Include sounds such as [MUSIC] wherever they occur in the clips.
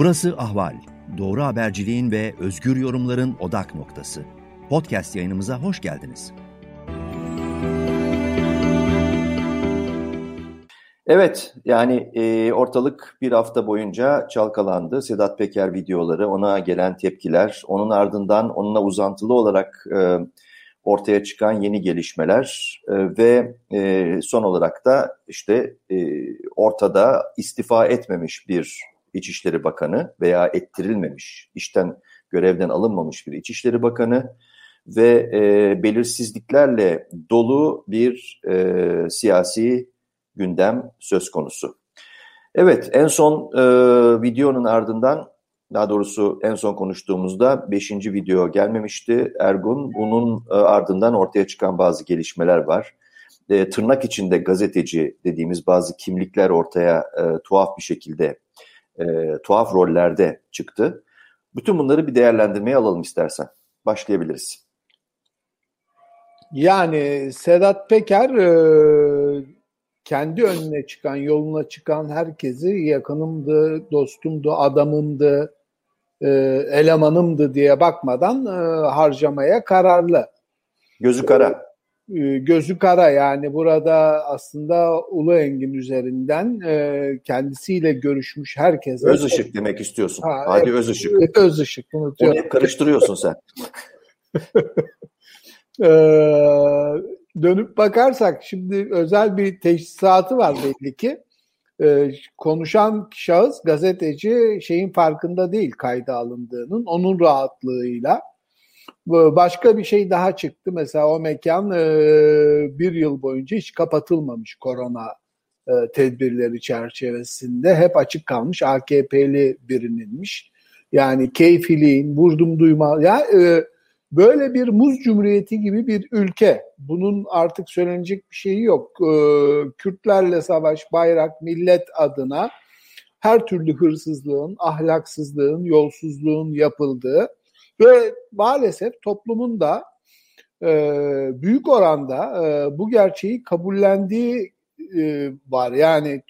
Burası Ahval. Doğru haberciliğin ve özgür yorumların odak noktası. Podcast yayınımıza hoş geldiniz. Evet, yani e, ortalık bir hafta boyunca çalkalandı. Sedat Peker videoları, ona gelen tepkiler, onun ardından onunla uzantılı olarak e, ortaya çıkan yeni gelişmeler e, ve e, son olarak da işte e, ortada istifa etmemiş bir İçişleri Bakanı veya ettirilmemiş, işten görevden alınmamış bir İçişleri Bakanı ve e, belirsizliklerle dolu bir e, siyasi gündem söz konusu. Evet, en son e, videonun ardından, daha doğrusu en son konuştuğumuzda beşinci video gelmemişti Ergun. Bunun e, ardından ortaya çıkan bazı gelişmeler var. E, tırnak içinde gazeteci dediğimiz bazı kimlikler ortaya e, tuhaf bir şekilde e, tuhaf rollerde çıktı. Bütün bunları bir değerlendirmeye alalım istersen. Başlayabiliriz. Yani Sedat Peker e, kendi önüne çıkan, yoluna çıkan herkesi yakınımdı, dostumdu, adamımdı, e, elemanımdı diye bakmadan e, harcamaya kararlı. Gözü kara. E, gözü kara yani burada aslında Ulu Engin üzerinden e, kendisiyle görüşmüş herkese. Öz ışık demek istiyorsun. Ha, Hadi öz ışık. Öz ışık unutuyorum. Onu hep karıştırıyorsun sen. [LAUGHS] ee, dönüp bakarsak şimdi özel bir teşhisatı var belli ki. Ee, konuşan şahıs gazeteci şeyin farkında değil kayda alındığının onun rahatlığıyla Başka bir şey daha çıktı. Mesela o mekan e, bir yıl boyunca hiç kapatılmamış korona e, tedbirleri çerçevesinde. Hep açık kalmış AKP'li birininmiş. Yani keyfiliğin, vurdum duyma. Ya e, böyle bir muz cumhuriyeti gibi bir ülke. Bunun artık söylenecek bir şeyi yok. Kürtlerle savaş, bayrak, millet adına her türlü hırsızlığın, ahlaksızlığın, yolsuzluğun yapıldığı ve maalesef toplumun da e, büyük oranda e, bu gerçeği kabullendiği e, var. Yani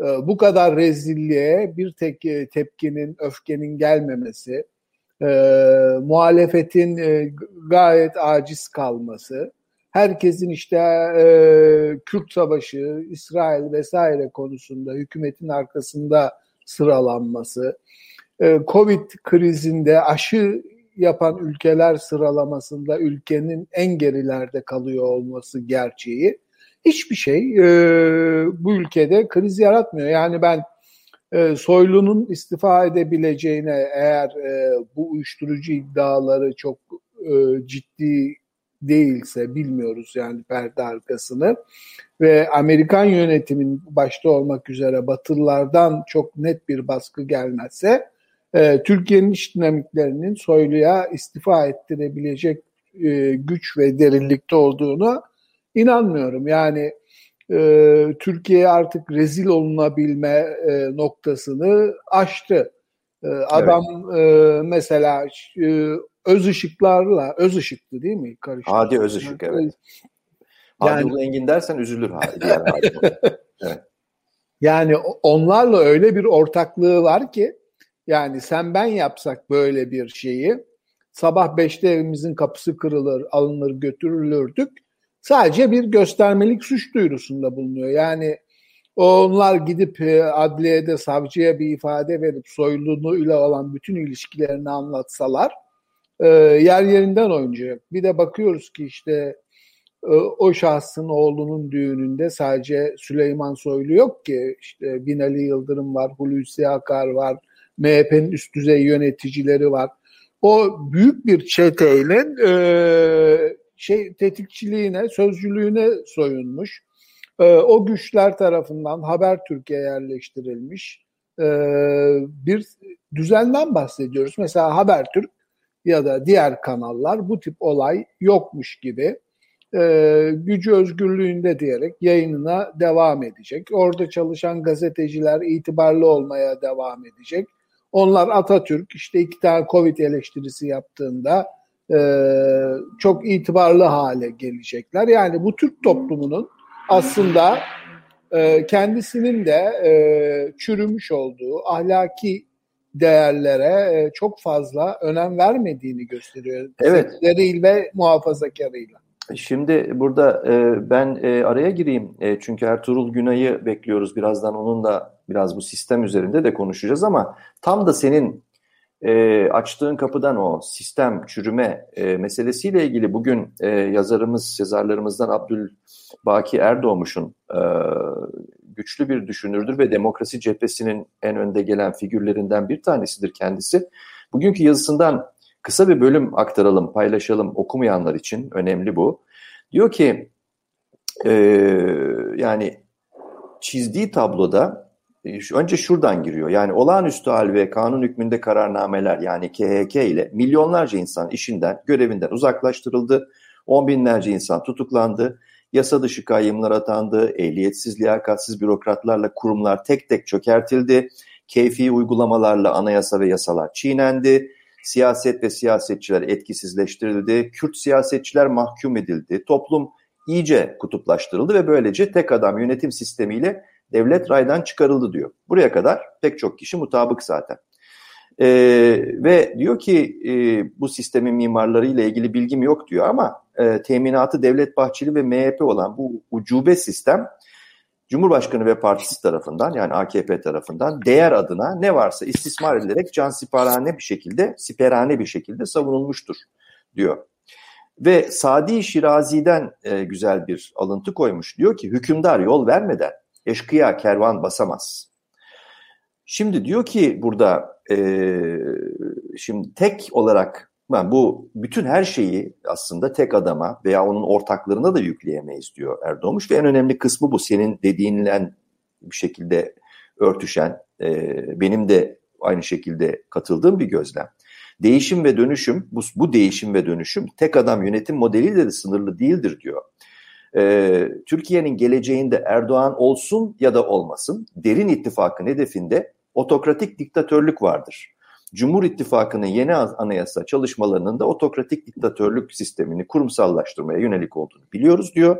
e, bu kadar rezilliğe bir tek e, tepkinin, öfkenin gelmemesi, e, muhalefetin e, gayet aciz kalması, herkesin işte e, Kürt Savaşı, İsrail vesaire konusunda hükümetin arkasında sıralanması, Covid krizinde aşı yapan ülkeler sıralamasında ülkenin en gerilerde kalıyor olması gerçeği hiçbir şey e, bu ülkede kriz yaratmıyor. Yani ben e, Soylu'nun istifa edebileceğine eğer e, bu uyuşturucu iddiaları çok e, ciddi değilse bilmiyoruz yani perde arkasını ve Amerikan yönetimin başta olmak üzere Batılılardan çok net bir baskı gelmezse e, Türkiye'nin iş dinamiklerinin Soylu'ya istifa ettirebilecek e, güç ve derinlikte olduğunu inanmıyorum. Yani e, Türkiye artık rezil olunabilme e, noktasını aştı. E, adam evet. e, mesela e, öz ışıklarla, öz ışıktı değil mi? Karıştı. Hadi öz ışık evet. Yani, Hadi Engin dersen üzülür hadi. Yani, [LAUGHS] evet. yani onlarla öyle bir ortaklığı var ki yani sen ben yapsak böyle bir şeyi sabah 5'te evimizin kapısı kırılır, alınır, götürülürdük. Sadece bir göstermelik suç duyurusunda bulunuyor. Yani onlar gidip e, adliyede savcıya bir ifade verip soyluluğu ile olan bütün ilişkilerini anlatsalar e, yer yerinden oynayacak. Bir de bakıyoruz ki işte e, o şahsın oğlunun düğününde sadece Süleyman Soylu yok ki işte Binali Yıldırım var, Hulusi Akar var, MHP'nin üst düzey yöneticileri var. O büyük bir çeteyle e, şey tetikçiliğine, sözcülüğüne soyunmuş. E, o güçler tarafından Haber Türkiye yerleştirilmiş e, bir düzenden bahsediyoruz. Mesela Habertürk ya da diğer kanallar bu tip olay yokmuş gibi e, gücü özgürlüğünde diyerek yayınına devam edecek. Orada çalışan gazeteciler itibarlı olmaya devam edecek. Onlar Atatürk işte iki tane Covid eleştirisi yaptığında e, çok itibarlı hale gelecekler. Yani bu Türk toplumunun aslında e, kendisinin de e, çürümüş olduğu, ahlaki değerlere e, çok fazla önem vermediğini gösteriyor. Evet. ve muhafazakarıyla. Şimdi burada e, ben e, araya gireyim e, çünkü Ertuğrul Günay'ı bekliyoruz. Birazdan onunla biraz bu sistem üzerinde de konuşacağız ama tam da senin e, açtığın kapıdan o sistem çürüme e, meselesiyle ilgili bugün e, yazarımız, yazarlarımızdan Abdülbaki Erdoğmuş'un e, güçlü bir düşünürdür ve demokrasi cephesinin en önde gelen figürlerinden bir tanesidir kendisi. Bugünkü yazısından kısa bir bölüm aktaralım, paylaşalım okumayanlar için önemli bu. Diyor ki e, yani çizdiği tabloda önce şuradan giriyor. Yani olağanüstü hal ve kanun hükmünde kararnameler yani KHK ile milyonlarca insan işinden, görevinden uzaklaştırıldı. On binlerce insan tutuklandı. Yasa dışı kayyımlar atandı. Ehliyetsiz, liyakatsiz bürokratlarla kurumlar tek tek çökertildi. Keyfi uygulamalarla anayasa ve yasalar çiğnendi. Siyaset ve siyasetçiler etkisizleştirildi. Kürt siyasetçiler mahkum edildi. Toplum iyice kutuplaştırıldı ve böylece tek adam yönetim sistemiyle devlet raydan çıkarıldı diyor. Buraya kadar pek çok kişi mutabık zaten. Ee, ve diyor ki e, bu sistemin mimarları ile ilgili bilgim yok diyor ama e, teminatı Devlet Bahçeli ve MHP olan bu ucube sistem Cumhurbaşkanı ve partisi tarafından yani AKP tarafından değer adına ne varsa istismar edilerek can siperhane bir şekilde siperhane bir şekilde savunulmuştur diyor. Ve Sadi Şirazi'den e, güzel bir alıntı koymuş. Diyor ki hükümdar yol vermeden eşkıya kervan basamaz. Şimdi diyor ki burada e, şimdi tek olarak ben bu bütün her şeyi aslında tek adama veya onun ortaklarına da yükleyemeyiz diyor Erdoğmuş ve en önemli kısmı bu senin dediğinle bir şekilde örtüşen e, benim de aynı şekilde katıldığım bir gözlem. Değişim ve dönüşüm bu, bu değişim ve dönüşüm tek adam yönetim modeliyle de sınırlı değildir diyor e, Türkiye'nin geleceğinde Erdoğan olsun ya da olmasın derin ittifakın hedefinde otokratik diktatörlük vardır. Cumhur İttifakı'nın yeni anayasa çalışmalarının da otokratik diktatörlük sistemini kurumsallaştırmaya yönelik olduğunu biliyoruz diyor.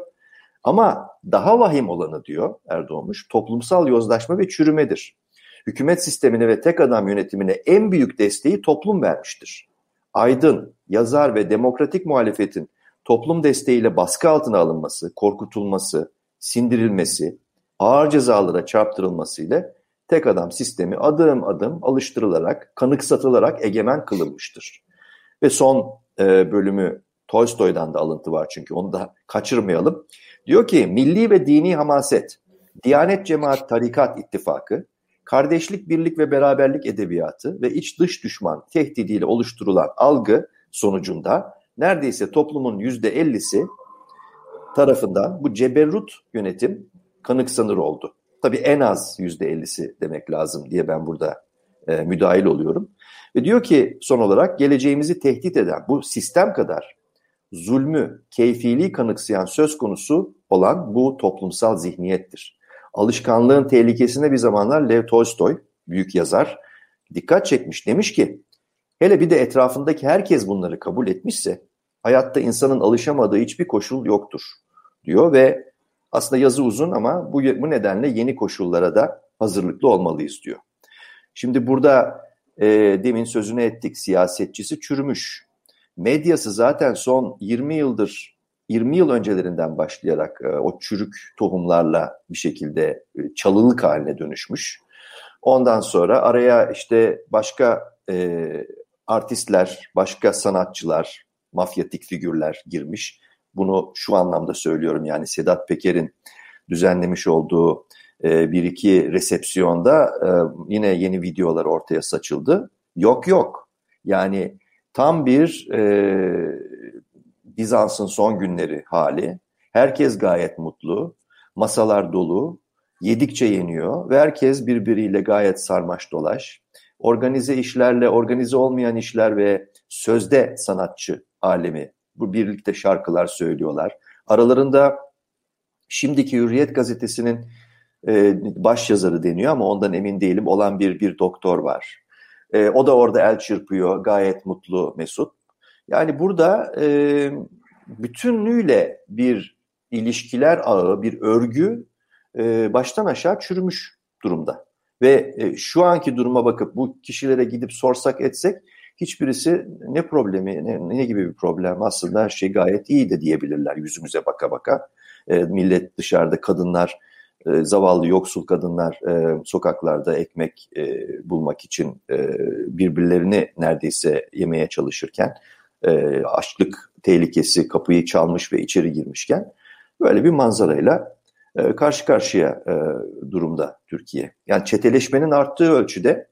Ama daha vahim olanı diyor Erdoğmuş toplumsal yozlaşma ve çürümedir. Hükümet sistemine ve tek adam yönetimine en büyük desteği toplum vermiştir. Aydın, yazar ve demokratik muhalefetin toplum desteğiyle baskı altına alınması, korkutulması, sindirilmesi, ağır cezalara çarptırılması ile tek adam sistemi adım adım alıştırılarak, kanıksatılarak egemen kılınmıştır. Ve son e, bölümü Tolstoy'dan da alıntı var çünkü onu da kaçırmayalım. Diyor ki milli ve dini hamaset, Diyanet Cemaat Tarikat ittifakı, kardeşlik, birlik ve beraberlik edebiyatı ve iç dış düşman tehdidiyle oluşturulan algı sonucunda neredeyse toplumun yüzde ellisi tarafından bu ceberrut yönetim kanıksanır oldu. Tabii en az yüzde ellisi demek lazım diye ben burada e, müdahil oluyorum. Ve diyor ki son olarak geleceğimizi tehdit eden bu sistem kadar zulmü, keyfiliği kanıksayan söz konusu olan bu toplumsal zihniyettir. Alışkanlığın tehlikesine bir zamanlar Lev Tolstoy, büyük yazar, dikkat çekmiş. Demiş ki, hele bir de etrafındaki herkes bunları kabul etmişse, hayatta insanın alışamadığı hiçbir koşul yoktur diyor ve aslında yazı uzun ama bu, bu nedenle yeni koşullara da hazırlıklı olmalıyız diyor. Şimdi burada e, demin sözünü ettik siyasetçisi çürümüş. Medyası zaten son 20 yıldır 20 yıl öncelerinden başlayarak e, o çürük tohumlarla bir şekilde e, çalılık haline dönüşmüş. Ondan sonra araya işte başka e, artistler, başka sanatçılar, mafyatik figürler girmiş. Bunu şu anlamda söylüyorum yani Sedat Peker'in düzenlemiş olduğu e, bir iki resepsiyonda e, yine yeni videolar ortaya saçıldı. Yok yok yani tam bir e, Bizans'ın son günleri hali. Herkes gayet mutlu, masalar dolu, yedikçe yeniyor ve herkes birbiriyle gayet sarmaş dolaş. Organize işlerle, organize olmayan işler ve sözde sanatçı alemi bu birlikte şarkılar söylüyorlar. Aralarında şimdiki Hürriyet gazetesinin e, baş yazarı deniyor ama ondan emin değilim olan bir bir doktor var. E, o da orada el çırpıyor gayet mutlu Mesut. Yani burada e, bütünlüğüyle bir ilişkiler ağı, bir örgü e, baştan aşağı çürümüş durumda. Ve e, şu anki duruma bakıp bu kişilere gidip sorsak etsek hiçbirisi ne problemi, ne, ne gibi bir problem aslında her şey gayet iyi de diyebilirler yüzümüze baka baka. E, millet dışarıda kadınlar, e, zavallı yoksul kadınlar e, sokaklarda ekmek e, bulmak için e, birbirlerini neredeyse yemeye çalışırken e, açlık tehlikesi kapıyı çalmış ve içeri girmişken böyle bir manzarayla e, karşı karşıya e, durumda Türkiye. Yani çeteleşmenin arttığı ölçüde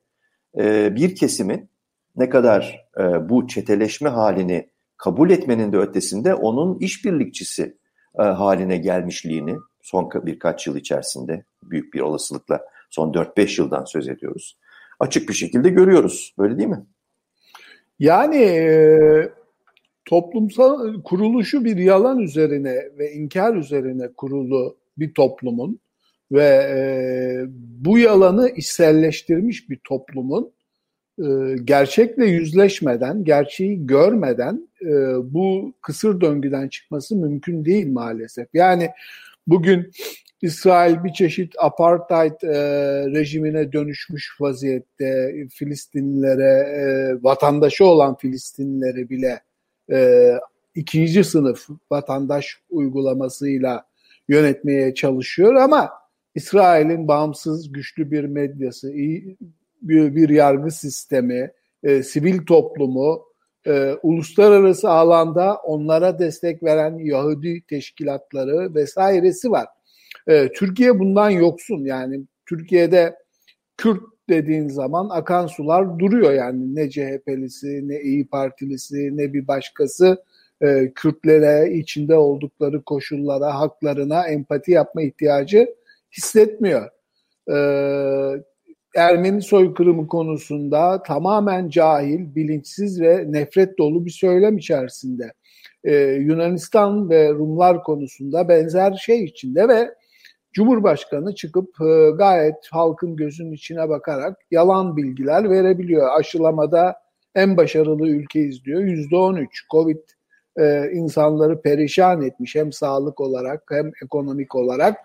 e, bir kesimin ne kadar e, bu çeteleşme halini kabul etmenin de ötesinde onun işbirlikçisi e, haline gelmişliğini son birkaç yıl içerisinde büyük bir olasılıkla son 4-5 yıldan söz ediyoruz. Açık bir şekilde görüyoruz. Böyle değil mi? Yani e, toplumsal kuruluşu bir yalan üzerine ve inkar üzerine kurulu bir toplumun ve e, bu yalanı içselleştirmiş bir toplumun gerçekle yüzleşmeden, gerçeği görmeden e, bu kısır döngüden çıkması mümkün değil maalesef. Yani bugün İsrail bir çeşit apartheid e, rejimine dönüşmüş vaziyette Filistinlilere, e, vatandaşı olan Filistinlilere bile ikinci sınıf vatandaş uygulamasıyla yönetmeye çalışıyor ama İsrail'in bağımsız güçlü bir medyası, bir, bir yargı sistemi, e, sivil toplumu, e, uluslararası alanda onlara destek veren Yahudi teşkilatları vesairesi var. E, Türkiye bundan yoksun yani Türkiye'de Kürt dediğin zaman akan sular duruyor yani ne CHP'lisi ne İyi Partilisi ne bir başkası e, Kürtlere içinde oldukları koşullara haklarına empati yapma ihtiyacı hissetmiyor. E, Ermeni soykırımı konusunda tamamen cahil, bilinçsiz ve nefret dolu bir söylem içerisinde. Ee, Yunanistan ve Rumlar konusunda benzer şey içinde ve Cumhurbaşkanı çıkıp e, gayet halkın gözünün içine bakarak yalan bilgiler verebiliyor. Aşılamada en başarılı ülkeyiz diyor. Yüzde on üç. Covid e, insanları perişan etmiş hem sağlık olarak hem ekonomik olarak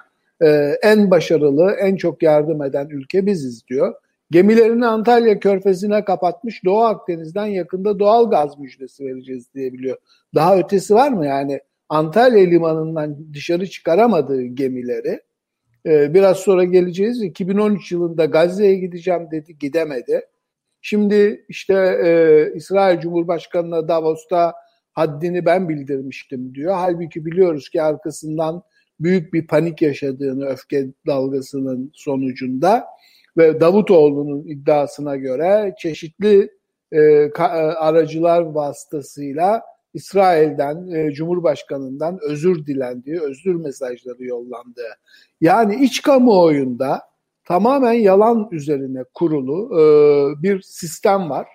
e, en başarılı, en çok yardım eden ülke biziz diyor. Gemilerini Antalya körfezine kapatmış Doğu Akdeniz'den yakında doğal gaz müjdesi vereceğiz diyebiliyor. Daha ötesi var mı yani Antalya limanından dışarı çıkaramadığı gemileri e, biraz sonra geleceğiz. 2013 yılında Gazze'ye gideceğim dedi gidemedi. Şimdi işte e, İsrail Cumhurbaşkanı'na Davos'ta haddini ben bildirmiştim diyor. Halbuki biliyoruz ki arkasından büyük bir panik yaşadığını öfke dalgasının sonucunda ve Davutoğlu'nun iddiasına göre çeşitli e, ka, e, aracılar vasıtasıyla İsrail'den, e, Cumhurbaşkanı'ndan özür dilendiği, özür mesajları yollandığı. Yani iç kamuoyunda tamamen yalan üzerine kurulu e, bir sistem var.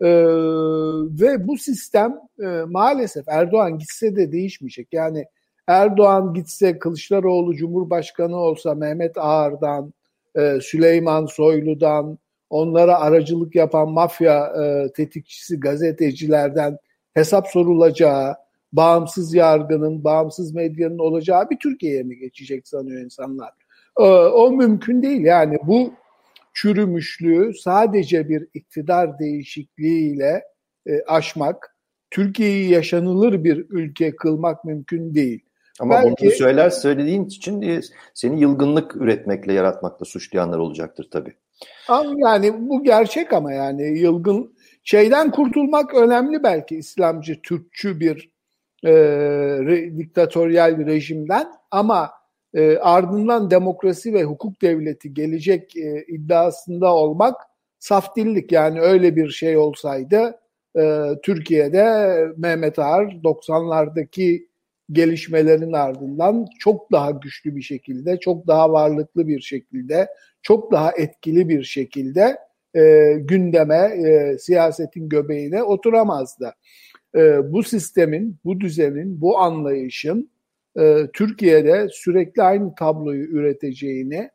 E, ve bu sistem e, maalesef Erdoğan gitse de değişmeyecek. Yani Erdoğan gitse Kılıçdaroğlu Cumhurbaşkanı olsa Mehmet Ağar'dan, e, Süleyman Soylu'dan, onlara aracılık yapan mafya e, tetikçisi gazetecilerden hesap sorulacağı, bağımsız yargının, bağımsız medyanın olacağı bir Türkiye'ye mi geçecek sanıyor insanlar? E, o mümkün değil. Yani bu çürümüşlüğü sadece bir iktidar değişikliğiyle e, aşmak, Türkiye'yi yaşanılır bir ülke kılmak mümkün değil. Ama Belki, bunu söyler söylediğin için e, seni yılgınlık üretmekle yaratmakla suçlayanlar olacaktır tabii. Yani bu gerçek ama yani yılgın şeyden kurtulmak önemli belki İslamcı, Türkçü bir e, re, diktatöryel rejimden ama e, ardından demokrasi ve hukuk devleti gelecek e, iddiasında olmak saf dillik yani öyle bir şey olsaydı e, Türkiye'de Mehmet Ağar 90'lardaki gelişmelerin ardından çok daha güçlü bir şekilde, çok daha varlıklı bir şekilde, çok daha etkili bir şekilde e, gündeme, e, siyasetin göbeğine oturamazdı. E, bu sistemin, bu düzenin, bu anlayışın e, Türkiye'de sürekli aynı tabloyu üreteceğini,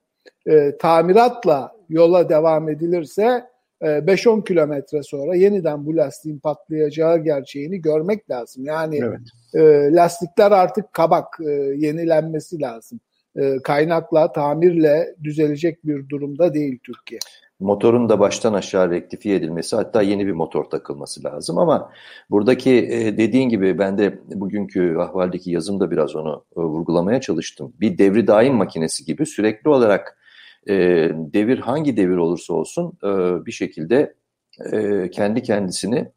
e, tamiratla yola devam edilirse 5-10 kilometre sonra yeniden bu lastiğin patlayacağı gerçeğini görmek lazım. Yani evet. e, lastikler artık kabak, e, yenilenmesi lazım. e, kaynakla, tamirle düzelecek bir durumda değil Türkiye. Motorun da baştan aşağı rektifiye edilmesi hatta yeni bir motor takılması lazım ama buradaki e, dediğin gibi ben de bugünkü ahvaldeki yazımda biraz onu e, vurgulamaya çalıştım. Bir devri daim makinesi gibi sürekli olarak e, devir hangi devir olursa olsun bir şekilde kendi kendisini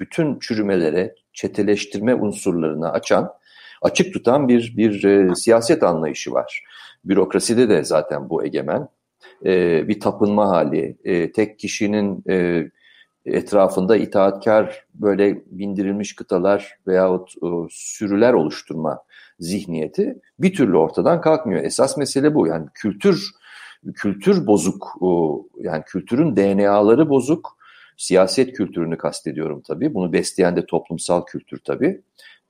bütün çürümelere, çeteleştirme unsurlarına açan, açık tutan bir bir siyaset anlayışı var. Bürokraside de zaten bu egemen e, bir tapınma hali, e, tek kişinin e, etrafında itaatkar böyle bindirilmiş kıtalar veyahut e, sürüler oluşturma zihniyeti bir türlü ortadan kalkmıyor. Esas mesele bu. Yani kültür kültür bozuk. Yani kültürün DNA'ları bozuk. Siyaset kültürünü kastediyorum tabii. Bunu besleyen de toplumsal kültür tabii.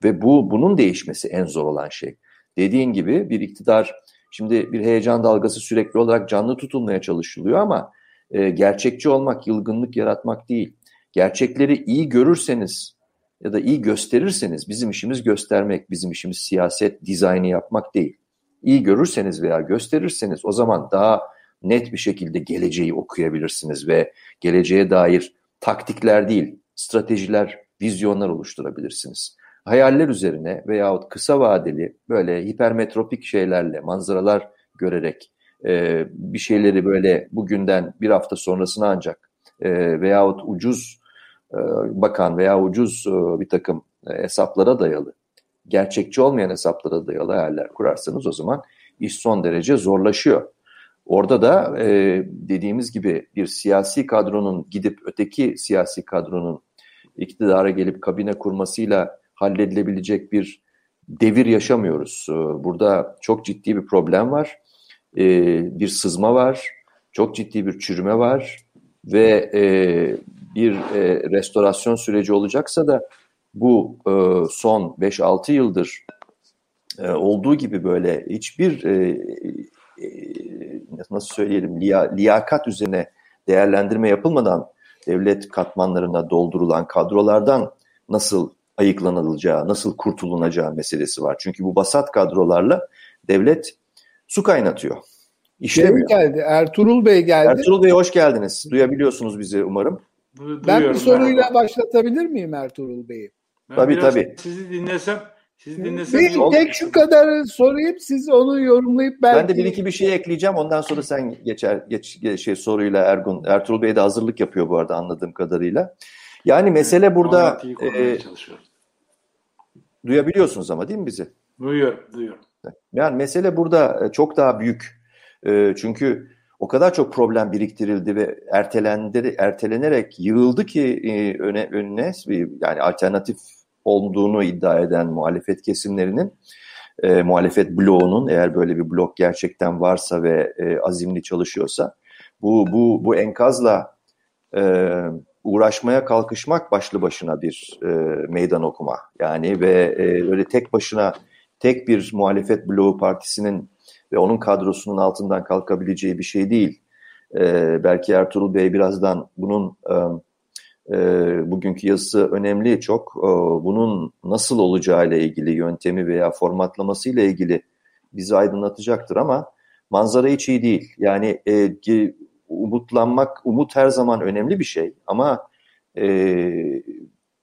Ve bu bunun değişmesi en zor olan şey. Dediğin gibi bir iktidar Şimdi bir heyecan dalgası sürekli olarak canlı tutulmaya çalışılıyor ama e, gerçekçi olmak, yılgınlık yaratmak değil. Gerçekleri iyi görürseniz ya da iyi gösterirseniz bizim işimiz göstermek, bizim işimiz siyaset dizaynı yapmak değil. İyi görürseniz veya gösterirseniz o zaman daha net bir şekilde geleceği okuyabilirsiniz ve geleceğe dair taktikler değil, stratejiler, vizyonlar oluşturabilirsiniz. Hayaller üzerine veyahut kısa vadeli böyle hipermetropik şeylerle, manzaralar görerek e, bir şeyleri böyle bugünden bir hafta sonrasına ancak e, veyahut ucuz e, bakan veya ucuz e, bir takım e, hesaplara dayalı, gerçekçi olmayan hesaplara dayalı hayaller kurarsanız o zaman iş son derece zorlaşıyor. Orada da e, dediğimiz gibi bir siyasi kadronun gidip öteki siyasi kadronun iktidara gelip kabine kurmasıyla halledilebilecek bir devir yaşamıyoruz. Ee, burada çok ciddi bir problem var. Ee, bir sızma var. Çok ciddi bir çürüme var. Ve e, bir e, restorasyon süreci olacaksa da bu e, son 5-6 yıldır olduğu gibi böyle hiçbir nasıl söyleyelim liyakat üzerine değerlendirme yapılmadan devlet katmanlarına doldurulan kadrolardan nasıl ayıklanılacağı, nasıl kurtulunacağı meselesi var. Çünkü bu basat kadrolarla devlet su kaynatıyor. İşlemiyor. Şey geldi, Ertuğrul Bey geldi. Ertuğrul Bey hoş geldiniz. Duyabiliyorsunuz bizi umarım. Ben bir soruyla merhaba. başlatabilir miyim Ertuğrul Bey'i? Ben tabii tabii. Sizi dinlesem sizi dinlesem bir tek şu kadar sorayım siz onu yorumlayıp belki... Ben de bir iki bir şey ekleyeceğim ondan sonra sen geçer geç, şey soruyla Ergun Ertuğrul Bey de hazırlık yapıyor bu arada anladığım kadarıyla. Yani mesele burada e, duyabiliyorsunuz ama değil mi bizi? Duyuyorum, duyuyorum. Yani mesele burada e, çok daha büyük. E, çünkü o kadar çok problem biriktirildi ve ertelendi, ertelenerek yığıldı ki e, öne, önüne yani alternatif olduğunu iddia eden muhalefet kesimlerinin e, muhalefet bloğunun eğer böyle bir blok gerçekten varsa ve e, azimli çalışıyorsa bu bu bu enkazla e, uğraşmaya kalkışmak başlı başına bir e, meydan okuma. Yani ve e, öyle tek başına tek bir muhalefet bloğu partisinin ve onun kadrosunun altından kalkabileceği bir şey değil. E, belki Ertuğrul Bey birazdan bunun e, e, bugünkü yazısı önemli çok. E, bunun nasıl olacağı ile ilgili yöntemi veya formatlaması ile ilgili bizi aydınlatacaktır ama manzara hiç iyi değil. Yani e, umutlanmak, umut her zaman önemli bir şey ama e,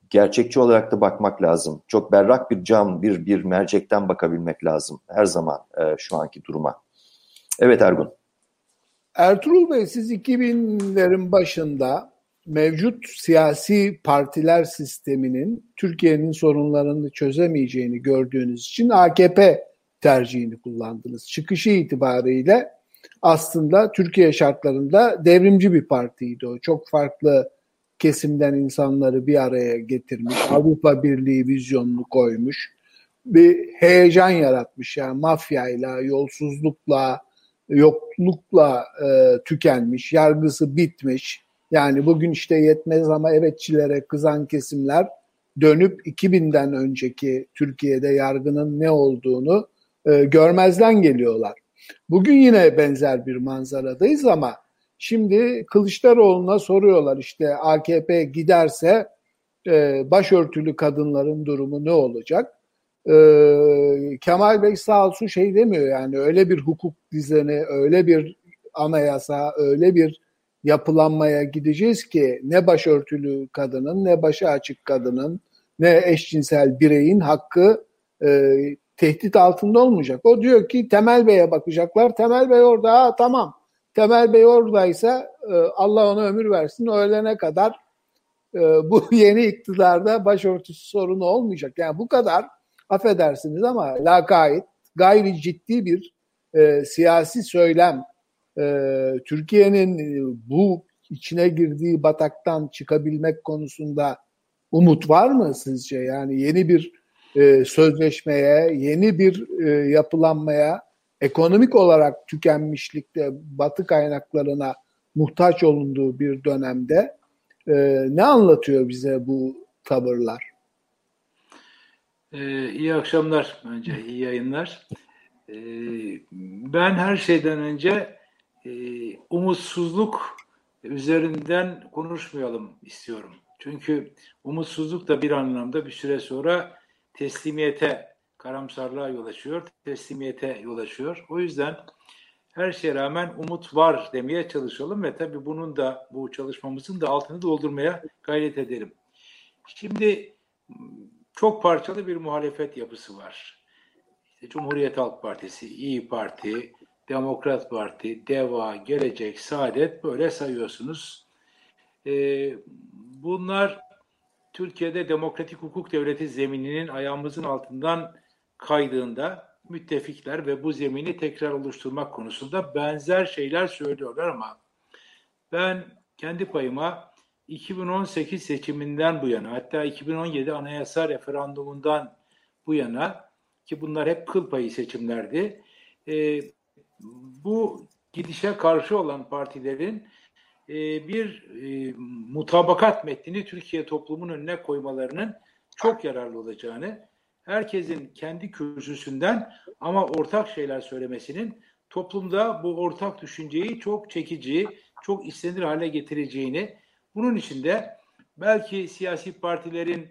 gerçekçi olarak da bakmak lazım. Çok berrak bir cam, bir bir mercekten bakabilmek lazım her zaman e, şu anki duruma. Evet Ergun. Ertuğrul Bey siz 2000'lerin başında mevcut siyasi partiler sisteminin Türkiye'nin sorunlarını çözemeyeceğini gördüğünüz için AKP tercihini kullandınız. Çıkışı itibariyle aslında Türkiye şartlarında devrimci bir partiydi o. Çok farklı kesimden insanları bir araya getirmiş. Avrupa Birliği vizyonunu koymuş. Bir heyecan yaratmış. Yani mafyayla, yolsuzlukla, yoklukla e, tükenmiş. Yargısı bitmiş. Yani bugün işte yetmez ama evetçilere kızan kesimler dönüp 2000'den önceki Türkiye'de yargının ne olduğunu e, görmezden geliyorlar. Bugün yine benzer bir manzaradayız ama şimdi Kılıçdaroğlu'na soruyorlar işte AKP giderse e, başörtülü kadınların durumu ne olacak? Ee, Kemal Bey sağ olsun şey demiyor yani öyle bir hukuk düzeni, öyle bir anayasa, öyle bir yapılanmaya gideceğiz ki ne başörtülü kadının, ne başı açık kadının, ne eşcinsel bireyin hakkı e, tehdit altında olmayacak. O diyor ki Temel Bey'e bakacaklar. Temel Bey orada ha, tamam. Temel Bey oradaysa e, Allah ona ömür versin. Ölene kadar e, bu [LAUGHS] yeni iktidarda başörtüsü sorunu olmayacak. Yani bu kadar affedersiniz ama lakayt, gayri ciddi bir e, siyasi söylem e, Türkiye'nin e, bu içine girdiği bataktan çıkabilmek konusunda umut var mı sizce? Yani yeni bir e, sözleşmeye, yeni bir e, yapılanmaya, ekonomik olarak tükenmişlikte batı kaynaklarına muhtaç olunduğu bir dönemde ne anlatıyor bize bu tavırlar? Ee, iyi akşamlar önce, iyi yayınlar. Ee, ben her şeyden önce e, umutsuzluk üzerinden konuşmayalım istiyorum. Çünkü umutsuzluk da bir anlamda bir süre sonra teslimiyete, karamsarlığa yol açıyor, teslimiyete yol açıyor. O yüzden her şeye rağmen umut var demeye çalışalım ve tabii bunun da bu çalışmamızın da altını doldurmaya gayret edelim. Şimdi çok parçalı bir muhalefet yapısı var. İşte Cumhuriyet Halk Partisi, İyi Parti, Demokrat Parti, DEVA, Gelecek, Saadet böyle sayıyorsunuz. Ee, bunlar Türkiye'de demokratik hukuk devleti zemininin ayağımızın altından kaydığında müttefikler ve bu zemini tekrar oluşturmak konusunda benzer şeyler söylüyorlar ama ben kendi payıma 2018 seçiminden bu yana hatta 2017 anayasa referandumundan bu yana ki bunlar hep kıl payı seçimlerdi. E, bu gidişe karşı olan partilerin e, bir e, mutabakat metnini Türkiye toplumunun önüne koymalarının çok yararlı olacağını, herkesin kendi kürsüsünden ama ortak şeyler söylemesinin toplumda bu ortak düşünceyi çok çekici, çok istenir hale getireceğini, bunun için de belki siyasi partilerin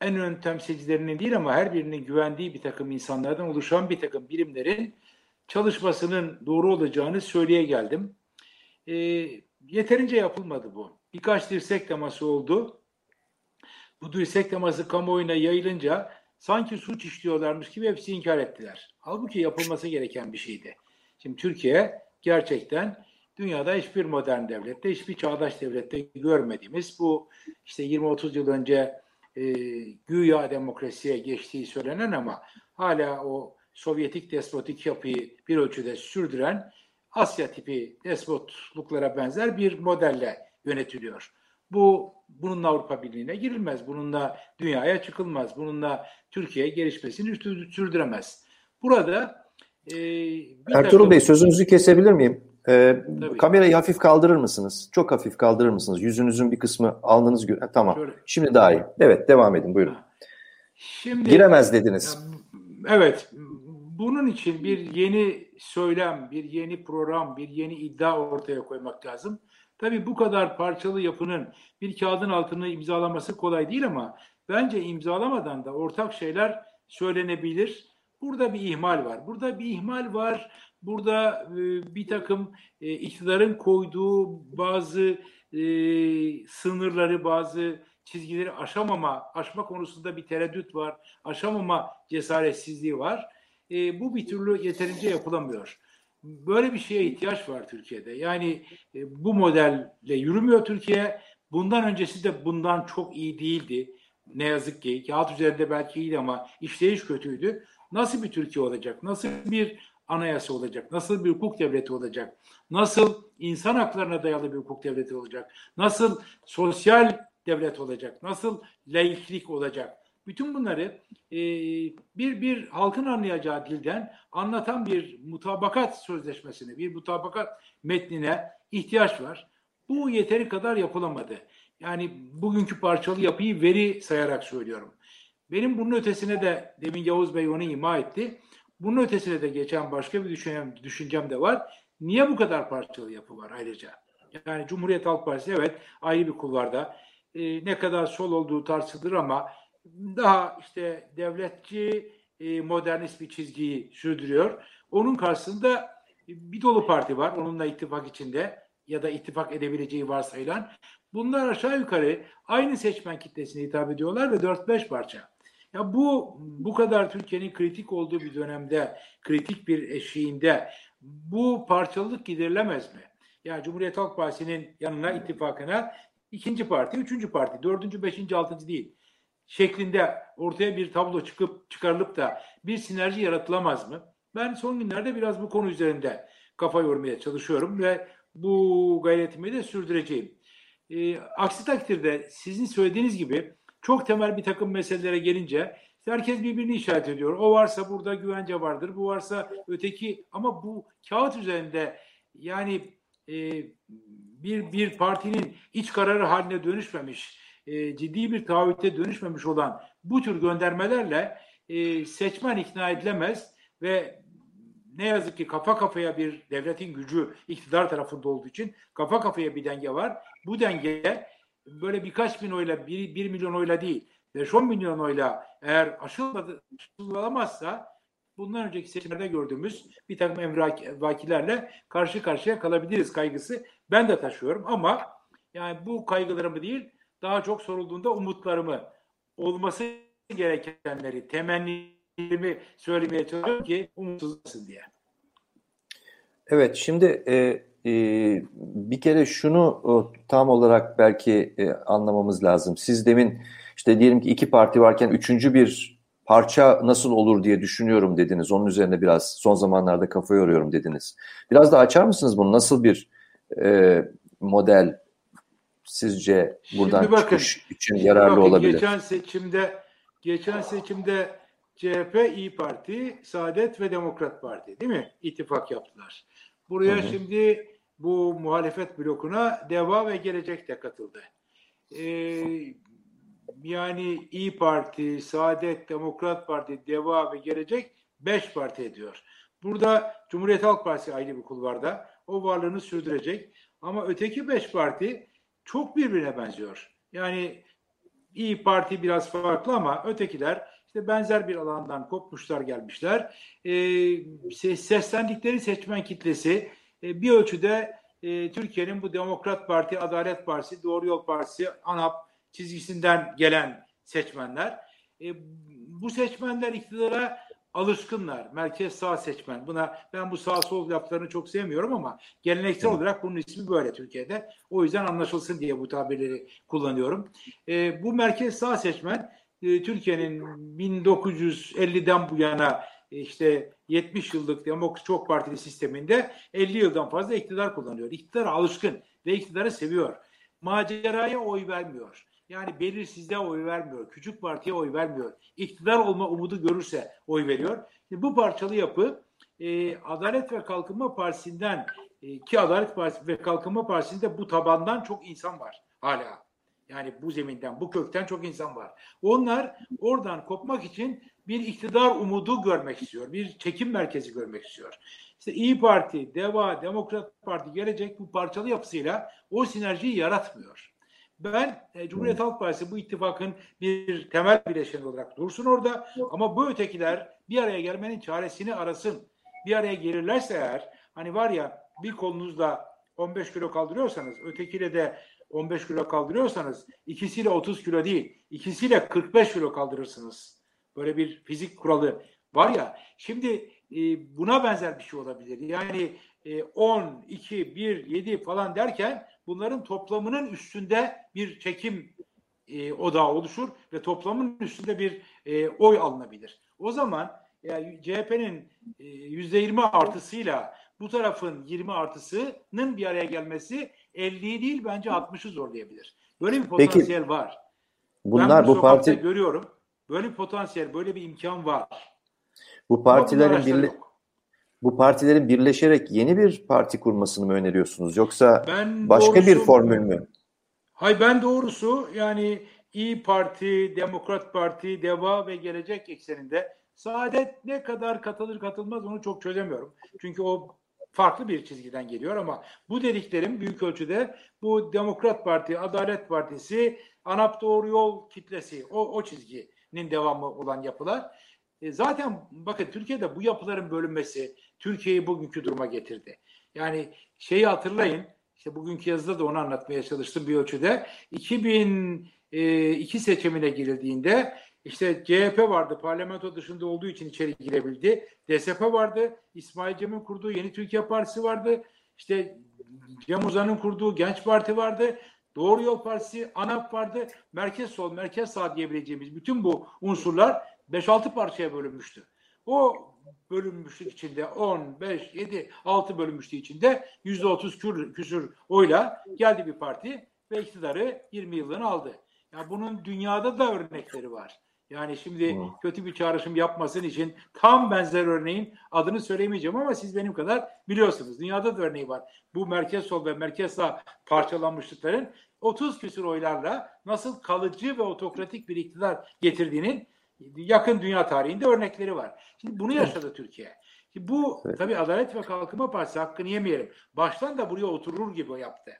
en ön temsilcilerinin değil ama her birinin güvendiği bir takım insanlardan oluşan bir takım birimlerin çalışmasının doğru olacağını söyleye geldim. E, yeterince yapılmadı bu. Birkaç dirsek teması oldu. Bu dirsek teması kamuoyuna yayılınca sanki suç işliyorlarmış gibi hepsi inkar ettiler. Halbuki yapılması gereken bir şeydi. Şimdi Türkiye gerçekten dünyada hiçbir modern devlette, hiçbir çağdaş devlette görmediğimiz bu işte 20-30 yıl önce e, güya demokrasiye geçtiği söylenen ama hala o Sovyetik despotik yapıyı bir ölçüde sürdüren Asya tipi despotluklara benzer bir modelle yönetiliyor. Bu bununla Avrupa Birliği'ne girilmez. Bununla dünyaya çıkılmaz. Bununla Türkiye gelişmesini sürdüremez. Burada e, Ertuğrul takım... Bey sözünüzü kesebilir miyim? Ee, kamerayı hafif kaldırır mısınız? Çok hafif kaldırır mısınız? Yüzünüzün bir kısmı alnınız gö- tamam. Şöyle. Şimdi daha iyi. Evet devam edin buyurun. Şimdi giremez dediniz. Evet. Bunun için bir yeni söylem, bir yeni program, bir yeni iddia ortaya koymak lazım. Tabii bu kadar parçalı yapının bir kağıdın altını imzalaması kolay değil ama bence imzalamadan da ortak şeyler söylenebilir. Burada bir ihmal var. Burada bir ihmal var. Burada e, bir takım e, iktidarın koyduğu bazı e, sınırları, bazı çizgileri aşamama, aşma konusunda bir tereddüt var. Aşamama cesaretsizliği var. E, bu bir türlü yeterince yapılamıyor. Böyle bir şeye ihtiyaç var Türkiye'de. Yani e, bu modelle yürümüyor Türkiye. Bundan öncesi de bundan çok iyi değildi. Ne yazık ki kağıt üzerinde belki iyiydi ama işleyiş kötüydü. Nasıl bir Türkiye olacak? Nasıl bir anayasa olacak? Nasıl bir hukuk devleti olacak? Nasıl insan haklarına dayalı bir hukuk devleti olacak? Nasıl sosyal devlet olacak? Nasıl laiklik olacak? Bütün bunları e, bir bir halkın anlayacağı dilden anlatan bir mutabakat sözleşmesine, bir mutabakat metnine ihtiyaç var. Bu yeteri kadar yapılamadı. Yani bugünkü parçalı yapıyı veri sayarak söylüyorum. Benim bunun ötesine de demin Yavuz Bey onu ima etti. Bunun ötesine de geçen başka bir düşüncem, düşüncem de var. Niye bu kadar parçalı yapı var ayrıca? Yani Cumhuriyet Halk Partisi evet ayrı bir kulvarda. E, ne kadar sol olduğu tartışılır ama daha işte devletçi, e, modernist bir çizgiyi sürdürüyor. Onun karşısında bir dolu parti var onunla ittifak içinde ya da ittifak edebileceği varsayılan. Bunlar aşağı yukarı aynı seçmen kitlesine hitap ediyorlar ve 4-5 parça. Ya bu bu kadar Türkiye'nin kritik olduğu bir dönemde, kritik bir eşiğinde bu parçalılık giderilemez mi? Yani Cumhuriyet Halk Partisi'nin yanına, ittifakına ikinci parti, üçüncü parti, dördüncü, beşinci, altıncı değil şeklinde ortaya bir tablo çıkıp çıkarılıp da bir sinerji yaratılamaz mı? Ben son günlerde biraz bu konu üzerinde kafa yormaya çalışıyorum ve bu gayretimi de sürdüreceğim. E, aksi takdirde sizin söylediğiniz gibi çok temel bir takım meselelere gelince herkes birbirini işaret ediyor. O varsa burada güvence vardır, bu varsa öteki ama bu kağıt üzerinde yani e, bir bir partinin iç kararı haline dönüşmemiş, e, ciddi bir taahhütte dönüşmemiş olan bu tür göndermelerle e, seçmen ikna edilemez ve ne yazık ki kafa kafaya bir devletin gücü iktidar tarafında olduğu için kafa kafaya bir denge var. Bu denge böyle birkaç bin oyla, bir, bir milyon oyla değil, 5-10 milyon oyla eğer aşılmadı, aşılamazsa bundan önceki seçimlerde gördüğümüz bir takım emvakilerle karşı karşıya kalabiliriz kaygısı ben de taşıyorum ama yani bu kaygılarımı değil daha çok sorulduğunda umutlarımı olması gerekenleri, temennimi söylemeye çalışıyorum ki umutsuz diye. Evet, şimdi e, e, bir kere şunu e, tam olarak belki e, anlamamız lazım. Siz demin işte diyelim ki iki parti varken üçüncü bir parça nasıl olur diye düşünüyorum dediniz. Onun üzerine biraz son zamanlarda kafa yoruyorum dediniz. Biraz da açar mısınız bunu? Nasıl bir e, model sizce buradan şimdi bakın, çıkış için yararlı bakın, olabilir? Geçen seçimde geçen seçimde CHP, İyi Parti, Saadet ve Demokrat Parti değil mi? İttifak yaptılar. Buraya hı hı. şimdi bu muhalefet blokuna DEVA ve Gelecek de katıldı. Ee, yani İyi Parti, Saadet, Demokrat Parti, DEVA ve Gelecek beş parti ediyor. Burada Cumhuriyet Halk Partisi ayrı bir kulvarda. O varlığını sürdürecek. Ama öteki beş parti çok birbirine benziyor. Yani İyi Parti biraz farklı ama ötekiler işte benzer bir alandan kopmuşlar gelmişler. E, seslendikleri seçmen kitlesi e, bir ölçüde e, Türkiye'nin bu Demokrat Parti, Adalet Partisi, Doğru Yol Partisi, ANAP çizgisinden gelen seçmenler. E, bu seçmenler iktidara alışkınlar. Merkez sağ seçmen. Buna ben bu sağ sol laflarını çok sevmiyorum ama geleneksel olarak bunun ismi böyle Türkiye'de. O yüzden anlaşılsın diye bu tabirleri kullanıyorum. E, bu merkez sağ seçmen e, Türkiye'nin 1950'den bu yana e, işte 70 yıllık demokrat çok partili sisteminde 50 yıldan fazla iktidar kullanıyor. İktidara alışkın ve iktidarı seviyor. Maceraya oy vermiyor. Yani belirsizliğe oy vermiyor. Küçük partiye oy vermiyor. İktidar olma umudu görürse oy veriyor. Şimdi bu parçalı yapı e, Adalet ve Kalkınma Partisi'nden e, ki Adalet Partisi ve Kalkınma Partisi'nde bu tabandan çok insan var hala. Yani bu zeminden, bu kökten çok insan var. Onlar oradan kopmak için bir iktidar umudu görmek istiyor. Bir çekim merkezi görmek istiyor. İşte İyi Parti, DEVA, Demokrat Parti gelecek bu parçalı yapısıyla o sinerjiyi yaratmıyor. Ben e, Cumhuriyet Halk Partisi bu ittifakın bir temel bileşeni olarak dursun orada ama bu ötekiler bir araya gelmenin çaresini arasın. Bir araya gelirlerse eğer hani var ya bir kolunuzla 15 kilo kaldırıyorsanız ötekiyle de 15 kilo kaldırıyorsanız ikisiyle 30 kilo değil ikisiyle 45 kilo kaldırırsınız. Böyle bir fizik kuralı var ya. Şimdi e, buna benzer bir şey olabilir. Yani e, 10, 2, 1, 7 falan derken bunların toplamının üstünde bir çekim e, odağı oluşur ve toplamın üstünde bir e, oy alınabilir. O zaman yani CHP'nin e, yüzde 20 artısıyla bu tarafın 20 artısının bir araya gelmesi 50'yi değil bence 60'ı zorlayabilir. Böyle bir potansiyel Peki, var. Bunlar bu, bu parti görüyorum. Böyle bir potansiyel, böyle bir imkan var. Bu partilerin birle... bu partilerin birleşerek yeni bir parti kurmasını mı öneriyorsunuz yoksa ben başka doğrusu, bir formül mü? Hay ben doğrusu yani İyi Parti, Demokrat Parti, Deva ve Gelecek ekseninde Saadet ne kadar katılır katılmaz onu çok çözemiyorum. Çünkü o farklı bir çizgiden geliyor ama bu dediklerim büyük ölçüde bu Demokrat Parti, Adalet Partisi, ANAP Doğru Yol kitlesi o, o çizginin devamı olan yapılar. E zaten bakın Türkiye'de bu yapıların bölünmesi Türkiye'yi bugünkü duruma getirdi. Yani şeyi hatırlayın işte bugünkü yazıda da onu anlatmaya çalıştım bir ölçüde. 2002 seçimine girildiğinde işte CHP vardı parlamento dışında olduğu için içeri girebildi. DSP vardı. İsmail Cem'in kurduğu Yeni Türkiye Partisi vardı. İşte Cem Uzan'ın kurduğu Genç Parti vardı. Doğru Yol Partisi, ANAP vardı. Merkez sol, merkez sağ diyebileceğimiz bütün bu unsurlar 5-6 parçaya bölünmüştü. O bölünmüşlük içinde 10, 5, 7, 6 bölünmüşlüğü içinde %30 kür, küsür oyla geldi bir parti ve iktidarı 20 yılını aldı. Ya bunun dünyada da örnekleri var. Yani şimdi hmm. kötü bir çağrışım yapmasın için tam benzer örneğin adını söylemeyeceğim ama siz benim kadar biliyorsunuz. Dünyada da örneği var. Bu merkez sol ve merkez sağ parçalanmışlıkların 30 küsur oylarla nasıl kalıcı ve otokratik bir iktidar getirdiğinin yakın dünya tarihinde örnekleri var. Şimdi bunu yaşadı Türkiye. Şimdi bu evet. tabii Adalet ve Kalkınma Partisi hakkını yemeyelim. Baştan da buraya oturur gibi yaptı.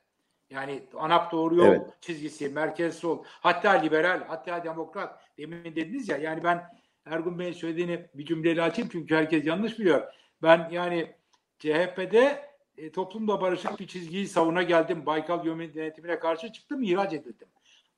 Yani ANAP doğru yol evet. çizgisi, merkez sol, hatta liberal, hatta demokrat. Demin dediniz ya yani ben Ergun Bey'in söylediğini bir cümleyle açayım çünkü herkes yanlış biliyor. Ben yani CHP'de e, toplumda barışık bir çizgiyi savuna geldim. Baykal yönetimine karşı çıktım, ihraç edildim.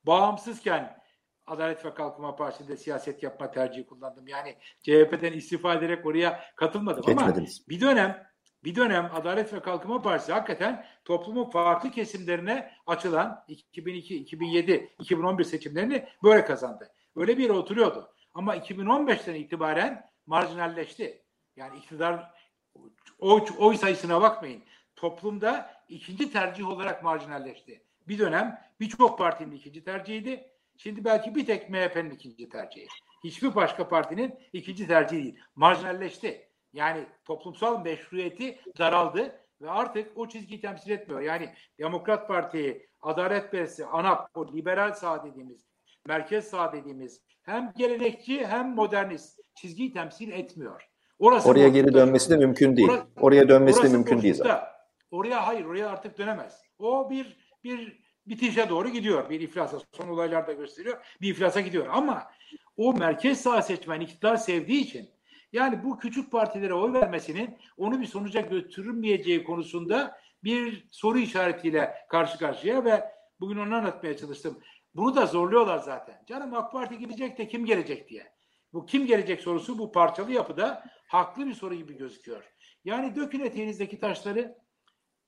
Bağımsızken Adalet ve Kalkınma Partisi'nde siyaset yapma tercihi kullandım. Yani CHP'den istifa ederek oraya katılmadım Geçmediniz. ama bir dönem bir dönem Adalet ve Kalkınma Partisi hakikaten toplumun farklı kesimlerine açılan 2002, 2007, 2011 seçimlerini böyle kazandı. Öyle bir yere oturuyordu. Ama 2015'ten itibaren marjinalleşti. Yani iktidar oy, oy sayısına bakmayın. Toplumda ikinci tercih olarak marjinalleşti. Bir dönem birçok partinin ikinci tercihiydi. Şimdi belki bir tek MHP'nin ikinci tercihi. Hiçbir başka partinin ikinci tercihi değil. Marjinalleşti. Yani toplumsal meşruiyeti daraldı ve artık o çizgiyi temsil etmiyor. Yani Demokrat Parti, Adalet Partisi, ANAP, o liberal sağ dediğimiz, merkez sağ dediğimiz hem gelenekçi hem modernist çizgiyi temsil etmiyor. Orası oraya geri dönmesi de mümkün değil. Orası, oraya dönmesi de mümkün değil zaten. Oraya hayır, oraya artık dönemez. O bir bir bitişe doğru gidiyor. Bir iflasa, son olaylar da gösteriyor. Bir iflasa gidiyor. Ama o merkez sağ seçmen iktidar sevdiği için yani bu küçük partilere oy vermesinin onu bir sonuca götürmeyeceği konusunda bir soru işaretiyle karşı karşıya ve bugün onu anlatmaya çalıştım. Bunu da zorluyorlar zaten. Canım AK Parti gidecek de kim gelecek diye. Bu kim gelecek sorusu bu parçalı yapıda haklı bir soru gibi gözüküyor. Yani dökün eteğinizdeki taşları.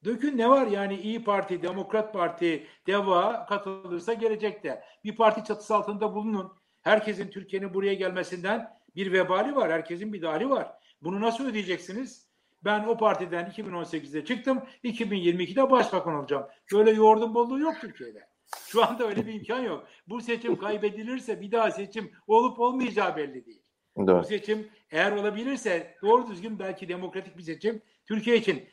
Dökün ne var yani İyi Parti, Demokrat Parti, DEVA katılırsa gelecek de. Bir parti çatısı altında bulunun. Herkesin Türkiye'nin buraya gelmesinden bir vebali var. Herkesin bir dali var. Bunu nasıl ödeyeceksiniz? Ben o partiden 2018'de çıktım. 2022'de başbakan olacağım. Böyle yoğurdun bolluğu yok Türkiye'de. Şu anda öyle bir imkan yok. Bu seçim kaybedilirse bir daha seçim olup olmayacağı belli değil. Doğru. Bu seçim eğer olabilirse doğru düzgün belki demokratik bir seçim Türkiye için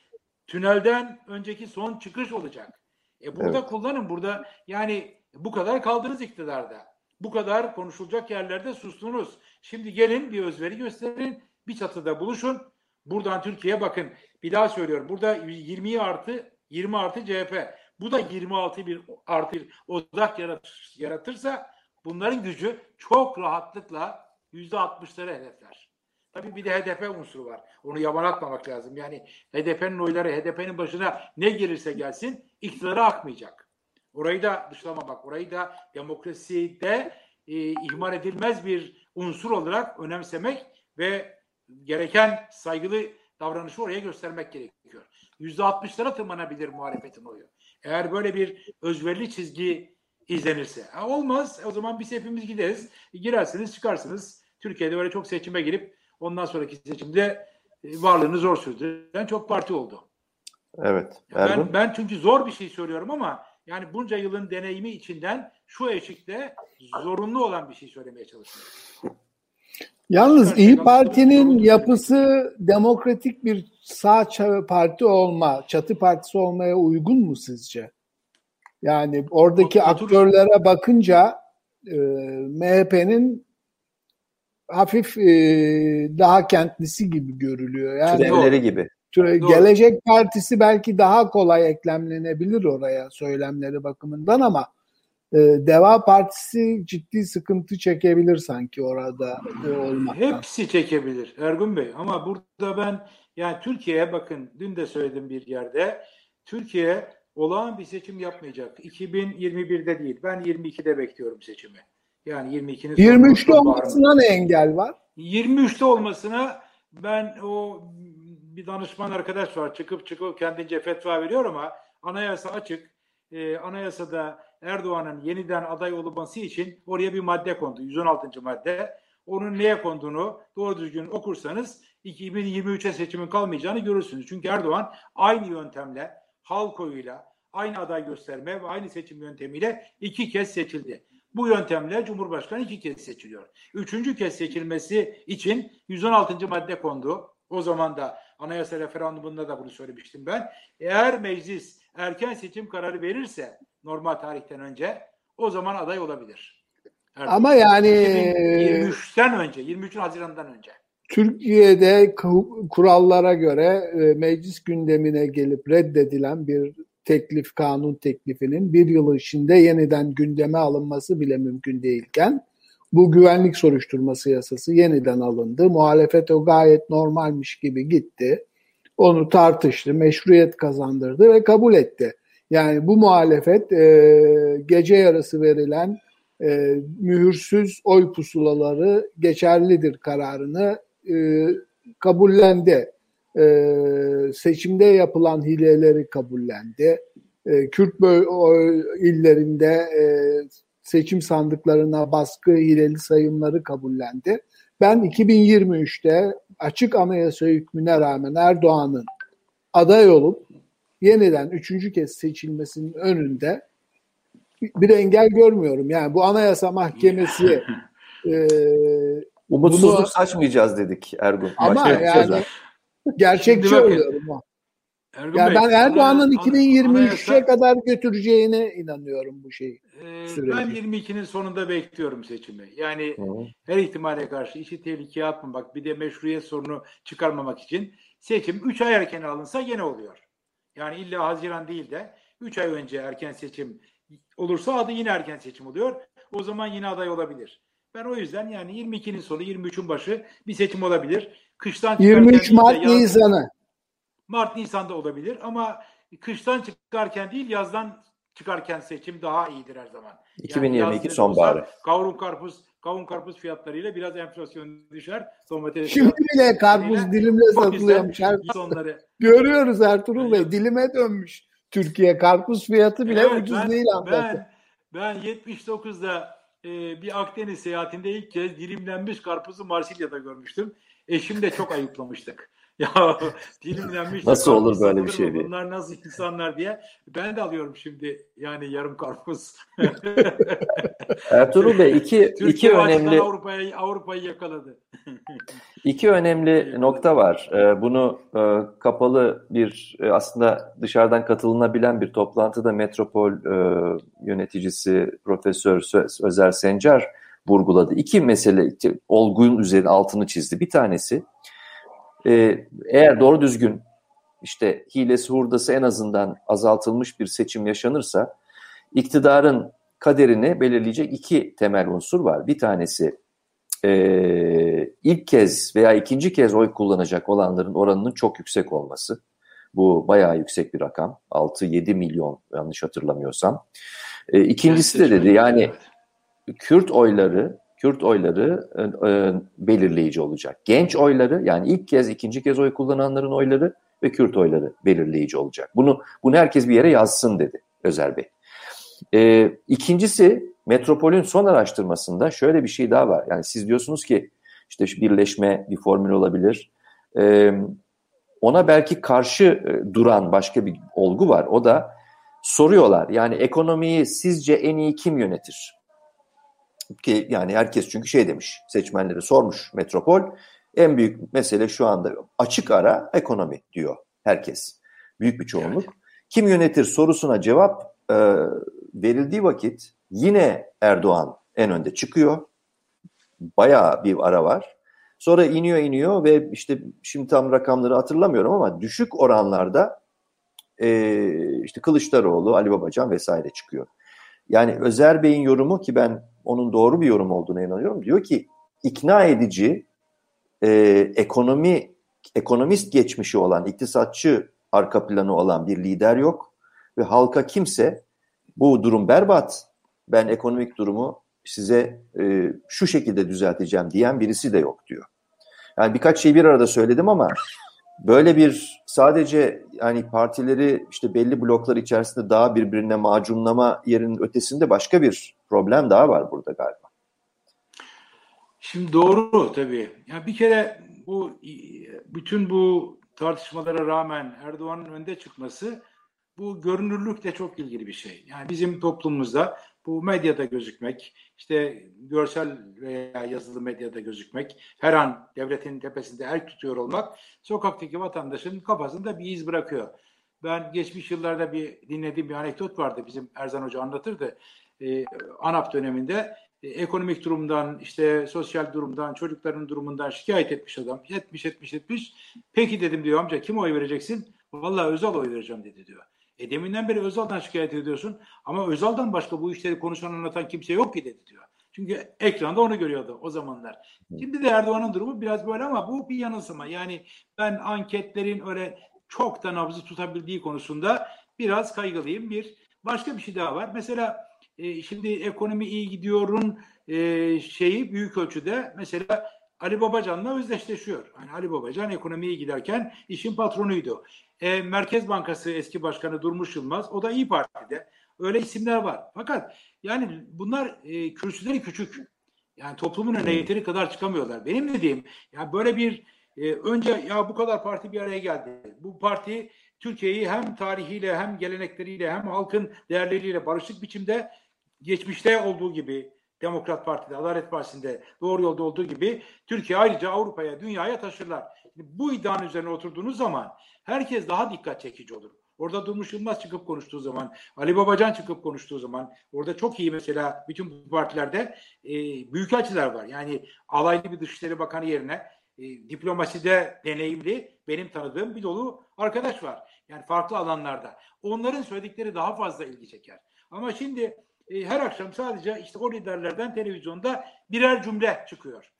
tünelden önceki son çıkış olacak. E burada evet. kullanın. Burada yani bu kadar kaldınız iktidarda. Bu kadar konuşulacak yerlerde sustunuz. Şimdi gelin bir özveri gösterin. Bir çatıda buluşun. Buradan Türkiye'ye bakın. Bir daha söylüyorum. Burada 20 artı 20 artı CHP. Bu da 26 bir artı bir odak yaratır, yaratırsa bunların gücü çok rahatlıkla yüzde 60'ları hedefler. Tabii bir de HDP unsuru var. Onu yaban atmamak lazım. Yani HDP'nin oyları HDP'nin başına ne gelirse gelsin iktidara akmayacak. Orayı da dışlamamak, orayı da demokraside e, ihmal edilmez bir unsur olarak önemsemek ve gereken saygılı davranışı oraya göstermek gerekiyor. Yüzde altmışlara tırmanabilir muhalefetin oyu. Eğer böyle bir özverili çizgi izlenirse. Ha, olmaz. O zaman biz hepimiz gideriz. Girersiniz, çıkarsınız. Türkiye'de böyle çok seçime girip ondan sonraki seçimde e, varlığını zor sürdüren çok parti oldu. Evet. Ben, ben çünkü zor bir şey söylüyorum ama yani bunca yılın deneyimi içinden şu eşikte zorunlu olan bir şey söylemeye çalışıyorum. Yalnız İyi Parti'nin yapısı demokratik bir sağ parti olma, çatı partisi olmaya uygun mu sizce? Yani oradaki aktörlere bakınca e, MHP'nin hafif e, daha kentlisi gibi görülüyor. Yani Türevleri gibi. Doğru. Gelecek Partisi belki daha kolay eklemlenebilir oraya söylemleri bakımından ama e, Deva Partisi ciddi sıkıntı çekebilir sanki orada olmaktan. Hepsi çekebilir Ergun Bey ama burada ben yani Türkiye'ye bakın dün de söyledim bir yerde Türkiye olağan bir seçim yapmayacak. 2021'de değil. Ben 22'de bekliyorum seçimi. Yani 22'nin 23'te olmasına ne engel var? 23'te olmasına ben o bir danışman arkadaş var çıkıp çıkıp kendince fetva veriyor ama anayasa açık. Ee, anayasada Erdoğan'ın yeniden aday olması için oraya bir madde kondu. 116. madde. Onun neye konduğunu doğru düzgün okursanız 2023'e seçimin kalmayacağını görürsünüz. Çünkü Erdoğan aynı yöntemle halk oyuyla aynı aday gösterme ve aynı seçim yöntemiyle iki kez seçildi. Bu yöntemle Cumhurbaşkanı iki kez seçiliyor. Üçüncü kez seçilmesi için 116. madde kondu. O zaman da anayasa referandumunda da bunu söylemiştim ben. Eğer meclis erken seçim kararı verirse normal tarihten önce o zaman aday olabilir. Erdoğan. Ama yani 23'ten önce, 23 Haziran'dan önce. Türkiye'de kurallara göre e, meclis gündemine gelip reddedilen bir teklif, kanun teklifinin bir yıl içinde yeniden gündeme alınması bile mümkün değilken bu güvenlik soruşturması yasası yeniden alındı. Muhalefet o gayet normalmiş gibi gitti. Onu tartıştı, meşruiyet kazandırdı ve kabul etti. Yani bu muhalefet e, gece yarısı verilen e, mühürsüz oy pusulaları geçerlidir kararını e, kabullendi. E, seçimde yapılan hileleri kabullendi. E, Kürt illerinde e, seçim sandıklarına baskı hileli sayımları kabullendi. Ben 2023'te açık anayasa hükmüne rağmen Erdoğan'ın aday olup yeniden üçüncü kez seçilmesinin önünde bir engel görmüyorum. Yani bu anayasa mahkemesi [LAUGHS] e, Umutsuzluk bunu, saçmayacağız dedik Ergun. Ama yani gerçekçi oluyorum o. Ergun yani Bey, ben Erdoğan'ın 2023'e kadar götüreceğine inanıyorum bu şeyi. Ee, ben 22'nin sonunda bekliyorum seçimi. Yani Hı. her ihtimale karşı işi tehlikeye atmamak, bir de meşruiyet sorunu çıkarmamak için seçim 3 ay erken alınsa yine oluyor. Yani illa Haziran değil de 3 ay önce erken seçim olursa adı yine erken seçim oluyor. O zaman yine aday olabilir. Ben o yüzden yani 22'nin sonu 23'ün başı bir seçim olabilir. Kıştan 23 Mart Nisan'ı. Mart Nisan'da olabilir ama kıştan çıkarken değil yazdan çıkarken seçim daha iyidir her zaman. 2022 yani sonbaharı. Kavun karpuz kavun karpuz fiyatlarıyla biraz enflasyon düşer. Domates Şimdi bile karpuz dilimle satılıyormuş. Sonları. Görüyoruz Ertuğrul Bey dilime dönmüş. Türkiye karpuz fiyatı bile evet, ucuz ben, değil Ben, ben 79'da e, bir Akdeniz seyahatinde ilk kez dilimlenmiş karpuzu Marsilya'da görmüştüm. Eşim de çok ayıplamıştık. [LAUGHS] ya dilimlenmiş. Nasıl olur böyle bir şey diye. Bunlar nasıl insanlar diye. Ben de alıyorum şimdi yani yarım karpuz. [LAUGHS] Ertuğrul Bey iki, [LAUGHS] iki önemli Avrupa'yı Avrupa'yı yakaladı. iki önemli nokta var. Ee, bunu e, kapalı bir e, aslında dışarıdan katılınabilen bir toplantıda Metropol e, yöneticisi Profesör Özer Sencar vurguladı. İki mesele olgunun üzerine altını çizdi. Bir tanesi e, eğer doğru düzgün işte hilesi hurdası en azından azaltılmış bir seçim yaşanırsa iktidarın kaderini belirleyecek iki temel unsur var. Bir tanesi e, ilk kez veya ikinci kez oy kullanacak olanların oranının çok yüksek olması. Bu bayağı yüksek bir rakam. 6-7 milyon yanlış hatırlamıyorsam. E, ikincisi de dedi yani Kürt oyları Kürt oyları e, e, belirleyici olacak. Genç oyları yani ilk kez, ikinci kez oy kullananların oyları ve Kürt oyları belirleyici olacak. Bunu bunu herkes bir yere yazsın dedi Özer Bey. E, ikincisi Metropol'ün son araştırmasında şöyle bir şey daha var. Yani siz diyorsunuz ki işte birleşme bir formül olabilir. E, ona belki karşı e, duran başka bir olgu var. O da soruyorlar. Yani ekonomiyi sizce en iyi kim yönetir? Ki yani herkes çünkü şey demiş seçmenleri sormuş metropol en büyük mesele şu anda açık ara ekonomi diyor herkes büyük bir çoğunluk. Evet. Kim yönetir sorusuna cevap e, verildiği vakit yine Erdoğan en önde çıkıyor. Bayağı bir ara var. Sonra iniyor iniyor ve işte şimdi tam rakamları hatırlamıyorum ama düşük oranlarda e, işte Kılıçdaroğlu, Ali Babacan vesaire çıkıyor. Yani Özer Bey'in yorumu ki ben onun doğru bir yorum olduğuna inanıyorum. Diyor ki ikna edici e, ekonomi ekonomist geçmişi olan, iktisatçı arka planı olan bir lider yok ve halka kimse bu durum berbat. Ben ekonomik durumu size e, şu şekilde düzelteceğim diyen birisi de yok diyor. Yani birkaç şey bir arada söyledim ama böyle bir sadece yani partileri işte belli bloklar içerisinde daha birbirine macunlama yerinin ötesinde başka bir problem daha var burada galiba. Şimdi doğru tabii. Yani bir kere bu bütün bu tartışmalara rağmen Erdoğan'ın önde çıkması bu görünürlük de çok ilgili bir şey. Yani bizim toplumumuzda bu medyada gözükmek, işte görsel veya yazılı medyada gözükmek, her an devletin tepesinde el tutuyor olmak sokaktaki vatandaşın kafasında bir iz bırakıyor. Ben geçmiş yıllarda bir dinlediğim bir anekdot vardı. Bizim Erzan Hoca anlatırdı. Ee, ANAP döneminde e, ekonomik durumdan, işte sosyal durumdan, çocukların durumundan şikayet etmiş adam. Etmiş, etmiş, etmiş. Peki dedim diyor amca kim oy vereceksin? Vallahi Özal oy vereceğim dedi diyor. E deminden beri Özal'dan şikayet ediyorsun ama Özal'dan başka bu işleri konuşan anlatan kimse yok ki dedi diyor. Çünkü ekranda onu görüyordu o zamanlar. Şimdi de Erdoğan'ın durumu biraz böyle ama bu bir yanılsama. Yani ben anketlerin öyle çok da nabzı tutabildiği konusunda biraz kaygılıyım. Bir başka bir şey daha var. Mesela e, şimdi ekonomi iyi gidiyorun e, şeyi büyük ölçüde mesela Ali Babacan'la özdeşleşiyor. Yani Ali Babacan ekonomiye giderken işin patronuydu. E, Merkez Bankası eski başkanı Durmuş Yılmaz o da İyi Parti'de. Öyle isimler var. Fakat yani bunlar e, kürsüleri küçük. Yani toplumun önüne yeteri kadar çıkamıyorlar. Benim dediğim yani böyle bir e, önce ya bu kadar parti bir araya geldi. Bu parti Türkiye'yi hem tarihiyle hem gelenekleriyle hem halkın değerleriyle barışık biçimde geçmişte olduğu gibi Demokrat Parti'de, Adalet Partisi'nde doğru yolda olduğu gibi Türkiye ayrıca Avrupa'ya, dünyaya taşırlar. Bu iddianın üzerine oturduğunuz zaman herkes daha dikkat çekici olur. Orada Durmuş Yılmaz çıkıp konuştuğu zaman, Ali Babacan çıkıp konuştuğu zaman, orada çok iyi mesela bütün bu partilerde e, büyükelçiler var. Yani alaylı bir Dışişleri Bakanı yerine e, diplomaside deneyimli benim tanıdığım bir dolu arkadaş var. Yani farklı alanlarda. Onların söyledikleri daha fazla ilgi çeker. Ama şimdi e, her akşam sadece işte o liderlerden televizyonda birer cümle çıkıyor.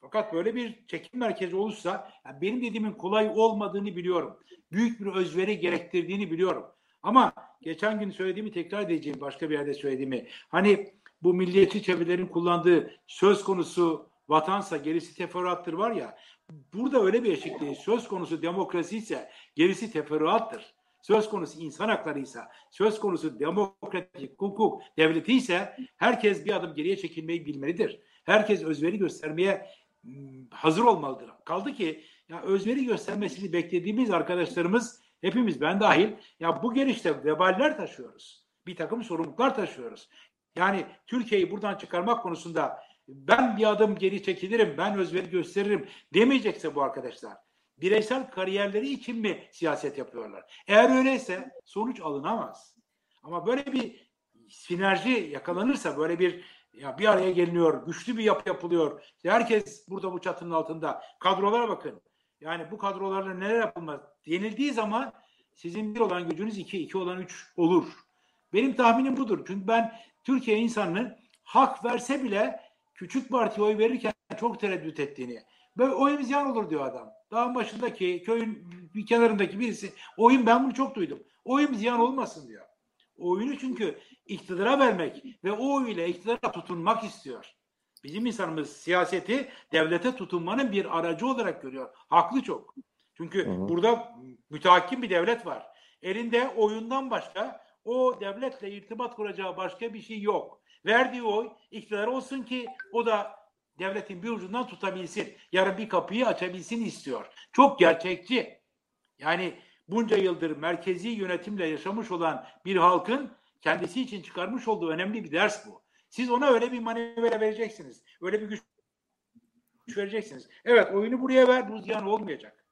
Fakat böyle bir çekim merkezi olursa yani benim dediğimin kolay olmadığını biliyorum. Büyük bir özveri gerektirdiğini biliyorum. Ama geçen gün söylediğimi tekrar edeceğim başka bir yerde söylediğimi. Hani bu milliyetçi çevrelerin kullandığı söz konusu vatansa gerisi teferruattır var ya. Burada öyle bir eşitliği söz konusu demokrasi ise gerisi teferruattır söz konusu insan haklarıysa, söz konusu demokratik hukuk devleti ise herkes bir adım geriye çekilmeyi bilmelidir. Herkes özveri göstermeye hmm, hazır olmalıdır. Kaldı ki ya özveri göstermesini beklediğimiz arkadaşlarımız hepimiz ben dahil ya bu gelişte veballer taşıyoruz. Bir takım sorumluluklar taşıyoruz. Yani Türkiye'yi buradan çıkarmak konusunda ben bir adım geri çekilirim, ben özveri gösteririm demeyecekse bu arkadaşlar bireysel kariyerleri için mi siyaset yapıyorlar? Eğer öyleyse sonuç alınamaz. Ama böyle bir sinerji yakalanırsa böyle bir ya bir araya geliniyor, güçlü bir yapı yapılıyor. Herkes burada bu çatının altında. Kadrolara bakın. Yani bu kadrolarla neler yapılmaz denildiği zaman sizin bir olan gücünüz iki, iki olan üç olur. Benim tahminim budur. Çünkü ben Türkiye insanının hak verse bile küçük partiye oy verirken çok tereddüt ettiğini. Böyle oyun ziyan olur diyor adam. Dağın başındaki köyün bir kenarındaki birisi oyun ben bunu çok duydum. Oyun ziyan olmasın diyor. Oyunu çünkü iktidara vermek ve o ile iktidara tutunmak istiyor. Bizim insanımız siyaseti devlete tutunmanın bir aracı olarak görüyor. Haklı çok. Çünkü hı hı. burada mütehakim bir devlet var. Elinde oyundan başka o devletle irtibat kuracağı başka bir şey yok. Verdiği oy iktidar olsun ki o da devletin bir ucundan tutabilsin. Yarın bir kapıyı açabilsin istiyor. Çok gerçekçi. Yani bunca yıldır merkezi yönetimle yaşamış olan bir halkın kendisi için çıkarmış olduğu önemli bir ders bu. Siz ona öyle bir manevra vereceksiniz. Öyle bir güç vereceksiniz. Evet oyunu buraya ver bu ziyan olmayacak.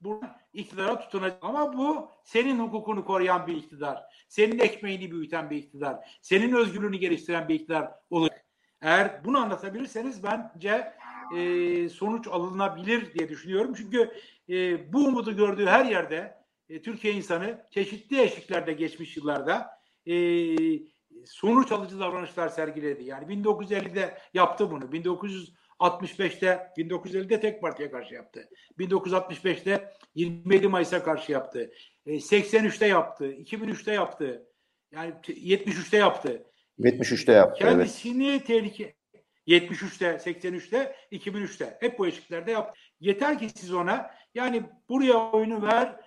Bu iktidara tutunacak. Ama bu senin hukukunu koruyan bir iktidar. Senin ekmeğini büyüten bir iktidar. Senin özgürlüğünü geliştiren bir iktidar olacak. Eğer bunu anlatabilirseniz bence e, sonuç alınabilir diye düşünüyorum. Çünkü e, bu umudu gördüğü her yerde e, Türkiye insanı çeşitli eşiklerde geçmiş yıllarda e, sonuç alıcı davranışlar sergiledi. Yani 1950'de yaptı bunu. 1965'te 1950'de tek partiye karşı yaptı. 1965'te 27 Mayıs'a karşı yaptı. E, 83'te yaptı. 2003'te yaptı. Yani 73'te yaptı. 73'te yaptı. Kendisini evet. tehlike 73'te, 83'te, 2003'te hep bu eşiklerde yaptı. Yeter ki siz ona yani buraya oyunu ver.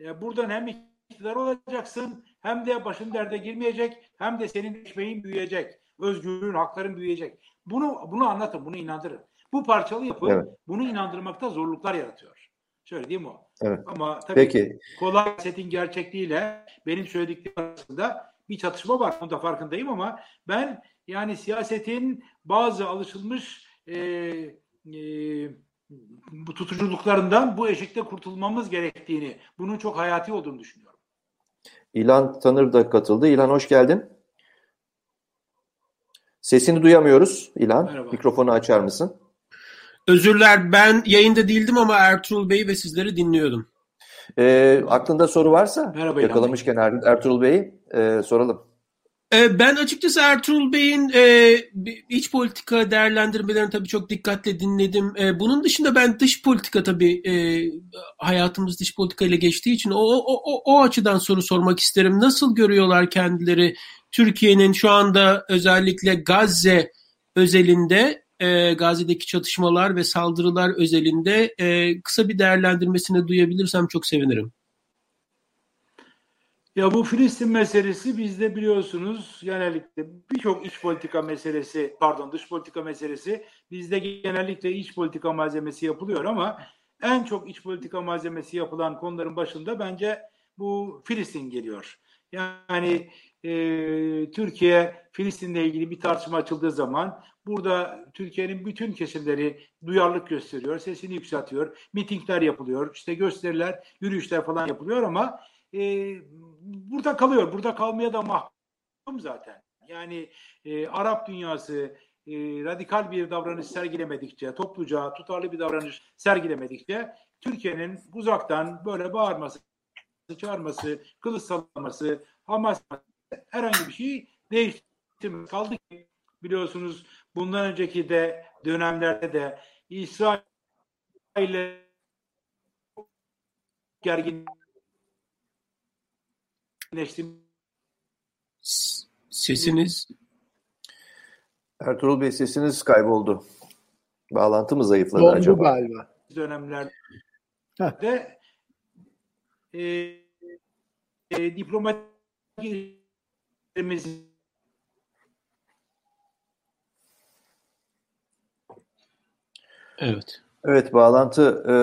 E, buradan hem iktidar olacaksın hem de başın derde girmeyecek hem de senin ekmeğin büyüyecek. Özgürlüğün, hakların büyüyecek. Bunu bunu anlatın, bunu inandırın. Bu parçalı yapı evet. bunu inandırmakta zorluklar yaratıyor. Söylediğim o. Evet. Ama tabii Peki. kolay setin gerçekliğiyle benim söylediklerim arasında bir çatışma var. Onun da farkındayım ama ben yani siyasetin bazı alışılmış e, e, bu tutuculuklarından bu eşikte kurtulmamız gerektiğini, bunun çok hayati olduğunu düşünüyorum. İlan Tanır da katıldı. İlan hoş geldin. Sesini duyamıyoruz İlan. Merhaba. Mikrofonu açar mısın? Özürler ben yayında değildim ama Ertuğrul Bey ve sizleri dinliyordum. E, aklında soru varsa Merhaba, yakalamışken er, Ertuğrul Bey'i e, soralım. E, ben açıkçası Ertuğrul Bey'in e, iç politika değerlendirmelerini tabii çok dikkatle dinledim. E, bunun dışında ben dış politika tabii e, hayatımız dış politika ile geçtiği için o, o, o, o açıdan soru sormak isterim. Nasıl görüyorlar kendileri Türkiye'nin şu anda özellikle Gazze özelinde e, Gazze'deki çatışmalar ve saldırılar özelinde e, kısa bir değerlendirmesini duyabilirsem çok sevinirim. Ya bu Filistin meselesi bizde biliyorsunuz genellikle birçok iç politika meselesi, pardon dış politika meselesi bizde genellikle iç politika malzemesi yapılıyor ama en çok iç politika malzemesi yapılan konuların başında bence bu Filistin geliyor. Yani e, Türkiye Filistin'le ilgili bir tartışma açıldığı zaman burada Türkiye'nin bütün kesimleri duyarlılık gösteriyor, sesini yükseltiyor, mitingler yapılıyor, işte gösteriler, yürüyüşler falan yapılıyor ama e, burada kalıyor. Burada kalmaya da mahkum zaten. Yani e, Arap dünyası e, radikal bir davranış sergilemedikçe, topluca tutarlı bir davranış sergilemedikçe Türkiye'nin uzaktan böyle bağırması, çağırması, kılıç sallaması, Hamas herhangi bir şey değiştirmez. Kaldı ki biliyorsunuz bundan önceki de dönemlerde de İsrail ile gergin Sesiniz Ertuğrul Bey sesiniz kayboldu. Bağlantı mı zayıfladı Dondu acaba? galiba. Dönemlerde e, e, diplomatimiz Evet. Evet bağlantı e,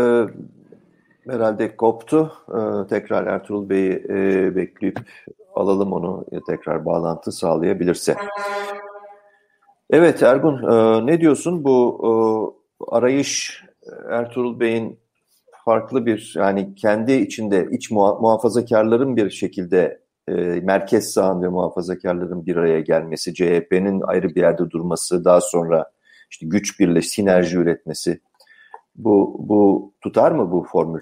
herhalde koptu. Ee, tekrar Ertuğrul Bey'i e, bekleyip alalım onu e, tekrar bağlantı sağlayabilirse. Evet Ergun e, ne diyorsun bu e, arayış Ertuğrul Bey'in farklı bir yani kendi içinde iç muha muhafazakarların bir şekilde e, merkez sağın ve muhafazakarların bir araya gelmesi, CHP'nin ayrı bir yerde durması, daha sonra işte güç birleş, sinerji üretmesi bu, bu tutar mı bu formül?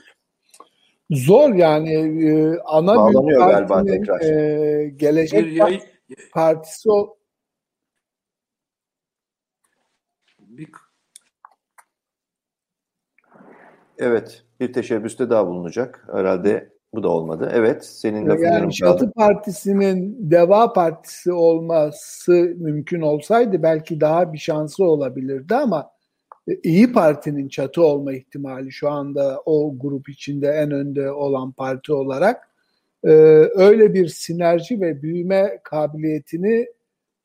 Zor yani e, ana Bağlanıyor galiba tekrar. E, gelecek bir yayın, partisi o bir... Evet, bir teşebbüste daha bulunacak. Herhalde bu da olmadı. Evet, senin lafın Yani Çatı Partisi'nin Deva Partisi olması mümkün olsaydı belki daha bir şansı olabilirdi ama İyi Parti'nin çatı olma ihtimali şu anda o grup içinde en önde olan parti olarak e, öyle bir sinerji ve büyüme kabiliyetini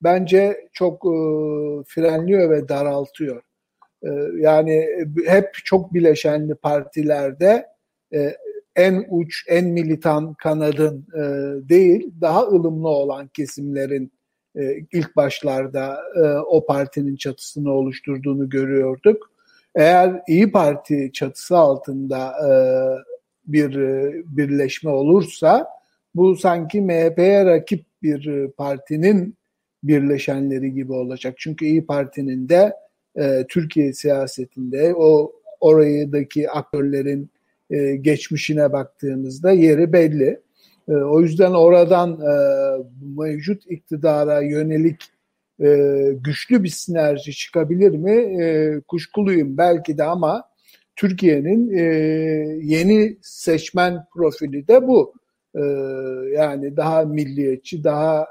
bence çok e, frenliyor ve daraltıyor. E, yani hep çok bileşenli partilerde en uç, en militan kanadın değil, daha ılımlı olan kesimlerin e, ilk başlarda e, o partinin çatısını oluşturduğunu görüyorduk. Eğer İyi Parti çatısı altında e, bir birleşme olursa bu sanki MHP'ye rakip bir partinin birleşenleri gibi olacak. Çünkü İyi Parti'nin de e, Türkiye siyasetinde o orayıdaki aktörlerin e, geçmişine baktığımızda yeri belli. E, o yüzden oradan e, mevcut iktidara yönelik e, güçlü bir sinerji çıkabilir mi? E, kuşkuluyum belki de ama Türkiye'nin e, yeni seçmen profili de bu. E, yani daha milliyetçi, daha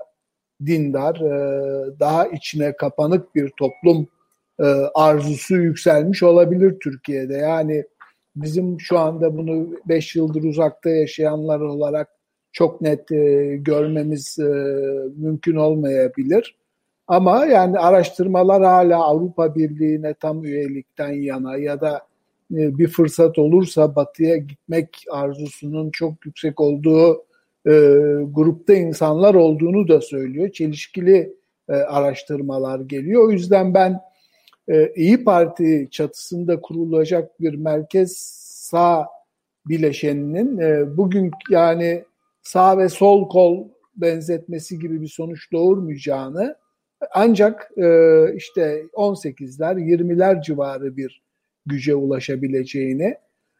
dindar, e, daha içine kapanık bir toplum e, arzusu yükselmiş olabilir Türkiye'de. Yani bizim şu anda bunu 5 yıldır uzakta yaşayanlar olarak çok net e, görmemiz e, mümkün olmayabilir. Ama yani araştırmalar hala Avrupa Birliği'ne tam üyelikten yana ya da e, bir fırsat olursa batıya gitmek arzusunun çok yüksek olduğu e, grupta insanlar olduğunu da söylüyor. Çelişkili e, araştırmalar geliyor. O yüzden ben e, İyi Parti çatısında kurulacak bir merkez sağ bileşeninin e, bugün yani sağ ve sol kol benzetmesi gibi bir sonuç doğurmayacağını ancak e, işte 18'ler 20'ler civarı bir güce ulaşabileceğini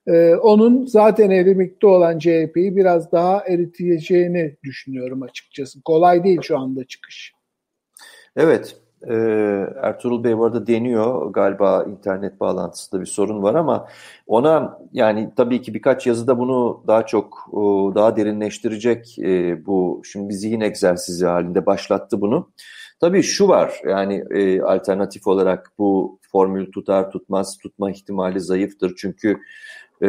e, onun zaten erimikte olan CHP'yi biraz daha eriteceğini düşünüyorum açıkçası. Kolay değil şu anda çıkış. Evet e, Ertuğrul Bey bu arada deniyor galiba internet bağlantısında bir sorun var ama ona yani tabii ki birkaç yazıda bunu daha çok daha derinleştirecek e, bu şimdi bir zihin egzersizi halinde başlattı bunu. Tabii şu var yani e, alternatif olarak bu formül tutar tutmaz tutma ihtimali zayıftır çünkü e,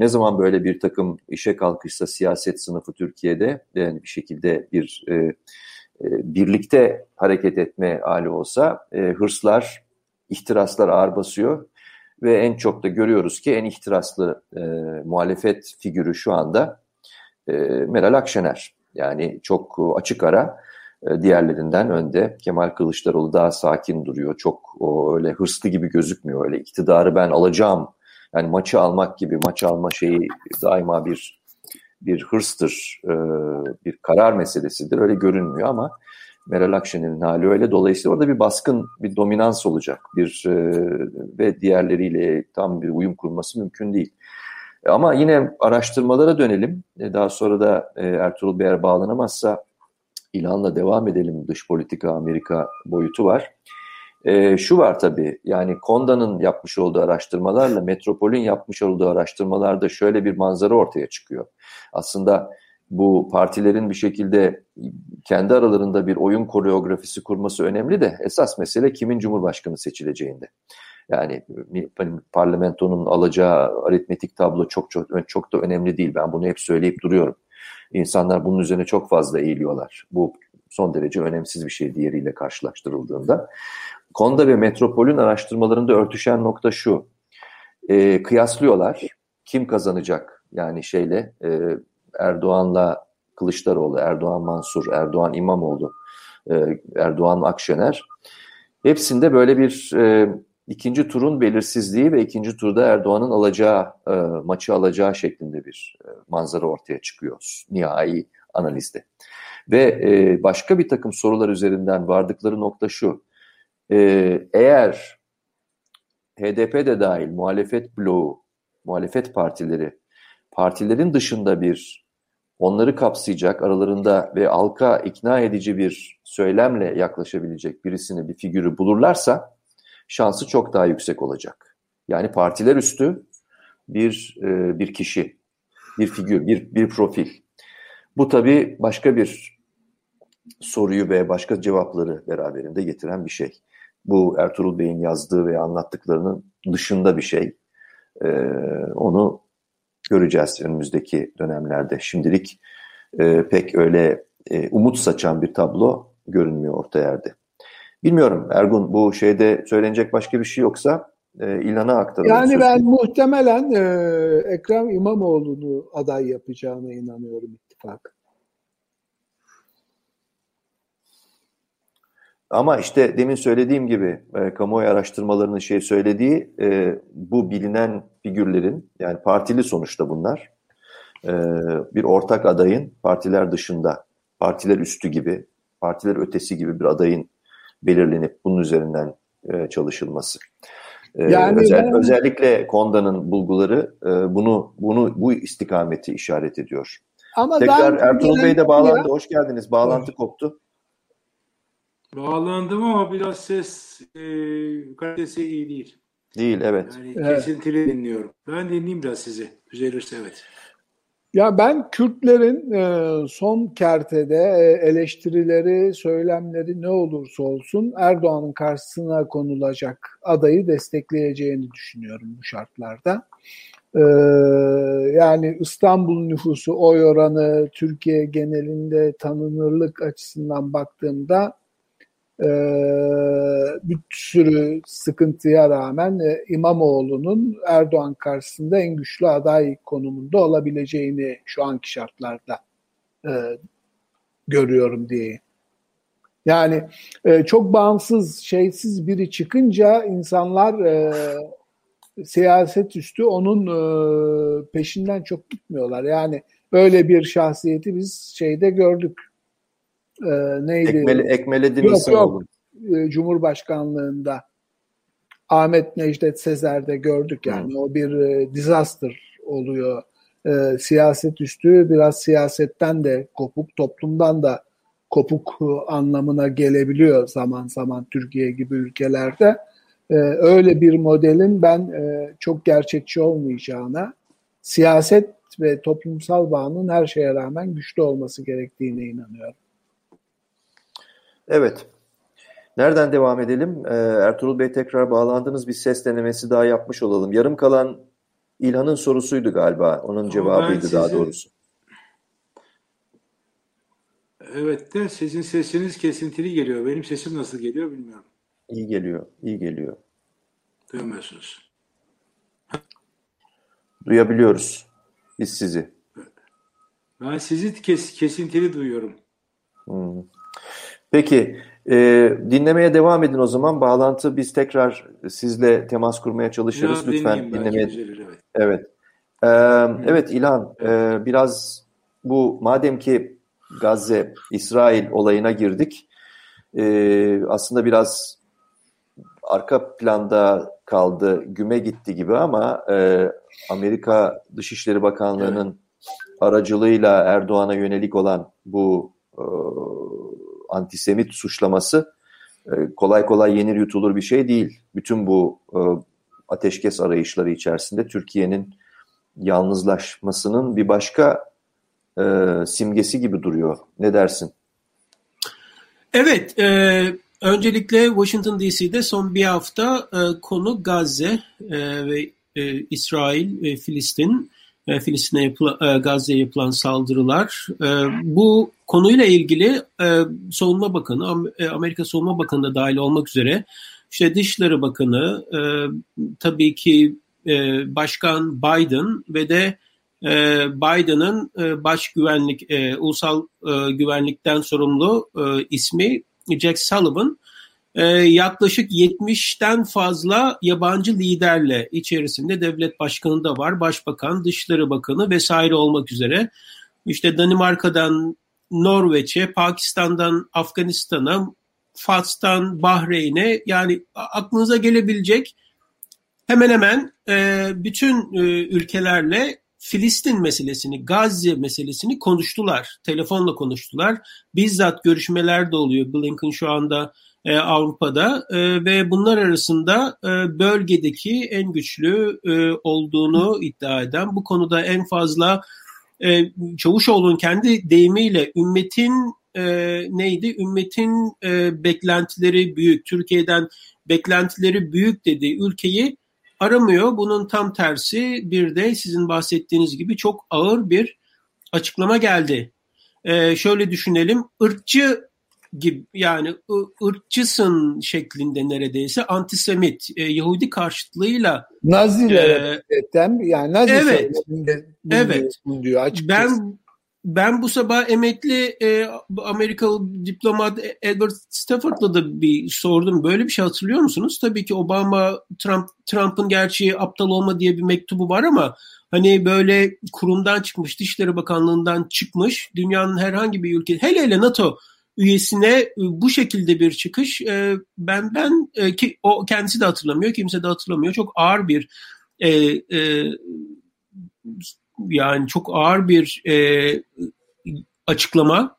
ne zaman böyle bir takım işe kalkışsa siyaset sınıfı Türkiye'de yani bir şekilde bir e, birlikte hareket etme hali olsa e, hırslar, ihtiraslar ağır basıyor ve en çok da görüyoruz ki en ihtiraslı e, muhalefet figürü şu anda e, Meral Akşener. Yani çok açık ara e, diğerlerinden önde. Kemal Kılıçdaroğlu daha sakin duruyor. Çok o, öyle hırslı gibi gözükmüyor. Öyle iktidarı ben alacağım. Yani maçı almak gibi maç alma şeyi daima bir bir hırstır, e, bir karar meselesidir. Öyle görünmüyor ama Meral Akşener'in hali öyle. Dolayısıyla orada bir baskın, bir dominans olacak. Bir e, ve diğerleriyle tam bir uyum kurması mümkün değil. Ama yine araştırmalara dönelim. E, daha sonra da Ertuğrul Bey'er bağlanamazsa İlhan'la devam edelim. Dış politika Amerika boyutu var. E, şu var tabii yani Konda'nın yapmış olduğu araştırmalarla Metropol'ün yapmış olduğu araştırmalarda şöyle bir manzara ortaya çıkıyor. Aslında bu partilerin bir şekilde kendi aralarında bir oyun koreografisi kurması önemli de esas mesele kimin cumhurbaşkanı seçileceğinde. Yani parlamentonun alacağı aritmetik tablo çok çok çok da önemli değil. Ben bunu hep söyleyip duruyorum. İnsanlar bunun üzerine çok fazla eğiliyorlar. Bu son derece önemsiz bir şey diğeriyle karşılaştırıldığında. Konda ve Metropol'ün araştırmalarında örtüşen nokta şu. E, kıyaslıyorlar. Kim kazanacak? Yani şeyle e, Erdoğan'la Kılıçdaroğlu, Erdoğan Mansur, Erdoğan İmamoğlu, e, Erdoğan Akşener. Hepsinde böyle bir e, ikinci turun belirsizliği ve ikinci turda Erdoğan'ın alacağı, e, maçı alacağı şeklinde bir e, manzara ortaya çıkıyor nihai analizde. Ve e, başka bir takım sorular üzerinden vardıkları nokta şu. Ee, eğer HDP de dahil muhalefet bloğu, muhalefet partileri, partilerin dışında bir onları kapsayacak aralarında ve halka ikna edici bir söylemle yaklaşabilecek birisini, bir figürü bulurlarsa şansı çok daha yüksek olacak. Yani partiler üstü bir e, bir kişi, bir figür, bir bir profil. Bu tabii başka bir soruyu ve başka cevapları beraberinde getiren bir şey bu Ertuğrul Bey'in yazdığı ve anlattıklarının dışında bir şey. E, onu göreceğiz önümüzdeki dönemlerde. Şimdilik e, pek öyle e, umut saçan bir tablo görünmüyor orta yerde. Bilmiyorum Ergun bu şeyde söylenecek başka bir şey yoksa e, İlhan'a aktaralım. Yani sözü. ben muhtemelen e, Ekrem İmamoğlu'nu aday yapacağına inanıyorum ittifak. Ama işte demin söylediğim gibi e, kamuoyu araştırmalarının şey söylediği e, bu bilinen figürlerin yani partili sonuçta bunlar e, bir ortak adayın partiler dışında partiler üstü gibi partiler ötesi gibi bir adayın belirlenip bunun üzerinden e, çalışılması. E, yani özel, ben... özellikle Konda'nın bulguları e, bunu bunu bu istikameti işaret ediyor. Ama Tekrar Ertuğrul Bey de bağlandı. Ya. Hoş geldiniz. Bağlantı koptu. Bağlandım ama biraz ses e, kalitesi iyi değil. Değil evet. Yani evet. kesintili dinliyorum. Ben dinleyeyim biraz sizi. Düzelirse evet. Ya ben Kürtlerin e, son kertede e, eleştirileri, söylemleri ne olursa olsun Erdoğan'ın karşısına konulacak adayı destekleyeceğini düşünüyorum bu şartlarda. E, yani İstanbul nüfusu oy oranı Türkiye genelinde tanınırlık açısından baktığımda bir sürü sıkıntıya rağmen İmamoğlu'nun Erdoğan karşısında en güçlü aday konumunda olabileceğini şu anki şartlarda görüyorum diye. Yani çok bağımsız, şeysiz biri çıkınca insanlar siyaset üstü onun peşinden çok gitmiyorlar. Yani böyle bir şahsiyeti biz şeyde gördük e, neydi? Ekmeli, ekmeledin yok, yok. E, Cumhurbaşkanlığında Ahmet Necdet Sezer'de gördük yani Hı. o bir e, disaster oluyor. E, siyaset üstü biraz siyasetten de kopuk toplumdan da kopuk anlamına gelebiliyor zaman zaman Türkiye gibi ülkelerde. E, öyle bir modelin ben e, çok gerçekçi olmayacağına siyaset ve toplumsal bağının her şeye rağmen güçlü olması gerektiğine inanıyorum. Evet. Nereden devam edelim? Ee, Ertuğrul Bey tekrar bağlandınız. Bir ses denemesi daha yapmış olalım. Yarım kalan İlhan'ın sorusuydu galiba. Onun cevabıydı sizin, daha doğrusu. Evet de sizin sesiniz kesintili geliyor. Benim sesim nasıl geliyor bilmiyorum. İyi geliyor. iyi geliyor. Duymuyorsunuz. Duyabiliyoruz. Biz sizi. Ben sizi kes, kesintili duyuyorum. Hmm. Peki, e, dinlemeye devam edin o zaman. Bağlantı biz tekrar sizle temas kurmaya çalışırız. Ya, Lütfen dinlemeye. Düzelir, evet. Evet. Ee, evet İlhan, e, biraz bu madem ki Gazze, İsrail olayına girdik. E, aslında biraz arka planda kaldı, güme gitti gibi ama e, Amerika Dışişleri Bakanlığı'nın evet. aracılığıyla Erdoğan'a yönelik olan bu e, antisemit suçlaması e, kolay kolay yenir yutulur bir şey değil. Bütün bu e, ateşkes arayışları içerisinde Türkiye'nin yalnızlaşmasının bir başka e, simgesi gibi duruyor. Ne dersin? Evet, e, öncelikle Washington DC'de son bir hafta e, konu Gazze e, ve e, İsrail ve Filistin Filistin'e yapılan, e, Gazze'ye yapılan saldırılar. E, bu konuyla ilgili e, Savunma Bakanı, e, Amerika Savunma Bakanı da dahil olmak üzere işte Dışişleri Bakanı, e, tabii ki e, Başkan Biden ve de e, Biden'ın e, baş güvenlik, e, ulusal e, güvenlikten sorumlu e, ismi Jack Sullivan e, yaklaşık 70'ten fazla yabancı liderle içerisinde devlet başkanı da var, başbakan, dışişleri bakanı vesaire olmak üzere. İşte Danimarka'dan Norveç'e, Pakistan'dan Afganistan'a, Fas'tan Bahreyn'e yani aklınıza gelebilecek hemen hemen e, bütün e, ülkelerle Filistin meselesini, Gazze meselesini konuştular. Telefonla konuştular. Bizzat görüşmeler de oluyor. Blinken şu anda e, Avrupa'da e, ve bunlar arasında e, bölgedeki en güçlü e, olduğunu iddia eden bu konuda en fazla e, Çavuşoğlu'nun kendi deyimiyle ümmetin e, neydi? Ümmetin e, beklentileri büyük, Türkiye'den beklentileri büyük dediği ülkeyi aramıyor. Bunun tam tersi bir de sizin bahsettiğiniz gibi çok ağır bir açıklama geldi. E, şöyle düşünelim, ırkçı gibi yani ırkçısın şeklinde neredeyse antisemit e, Yahudi karşıtlığıyla Nazilere e, yani Nazi evet, evet. diyor açıkçası. Ben ben bu sabah emekli e, Amerikalı diplomat Edward Stafford'la da bir sordum. Böyle bir şey hatırlıyor musunuz? Tabii ki Obama, Trump, Trump'ın gerçi aptal olma diye bir mektubu var ama hani böyle kurumdan çıkmış, Dışişleri Bakanlığı'ndan çıkmış, dünyanın herhangi bir ülke, hele hele NATO üyesine bu şekilde bir çıkış ben ben ki o kendisi de hatırlamıyor, kimse de hatırlamıyor. Çok ağır bir e, e, yani çok ağır bir e, açıklama.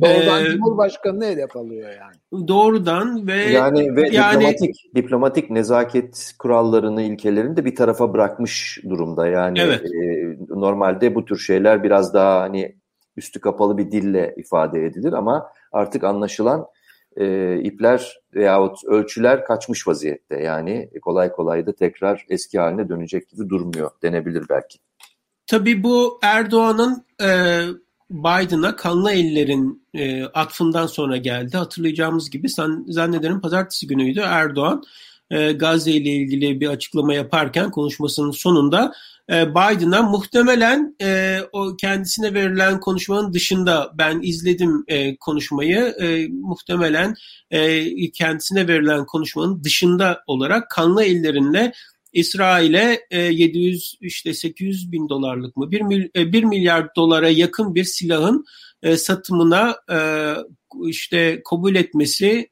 Doğrudan ee, Cumhurbaşkanı'nı hedef alıyor yani. Doğrudan ve yani ve yani, diplomatik diplomatik nezaket kurallarını, ilkelerini de bir tarafa bırakmış durumda. Yani evet. e, normalde bu tür şeyler biraz daha hani üstü kapalı bir dille ifade edilir ama artık anlaşılan e, ipler veyahut ölçüler kaçmış vaziyette. Yani kolay kolay da tekrar eski haline dönecek gibi durmuyor denebilir belki. Tabii bu Erdoğan'ın e, Biden'a kanlı ellerin e, atfından sonra geldi. Hatırlayacağımız gibi sen, zannederim pazartesi günüydü Erdoğan e, Gazze ile ilgili bir açıklama yaparken konuşmasının sonunda Biden'a muhtemelen e, o kendisine verilen konuşmanın dışında ben izledim e, konuşmayı. E, muhtemelen e, kendisine verilen konuşmanın dışında olarak kanlı ellerinle İsrail'e e, 700 işte 800 bin dolarlık mı 1, mil, e, 1 milyar dolara yakın bir silahın e, satımına e, işte kabul etmesi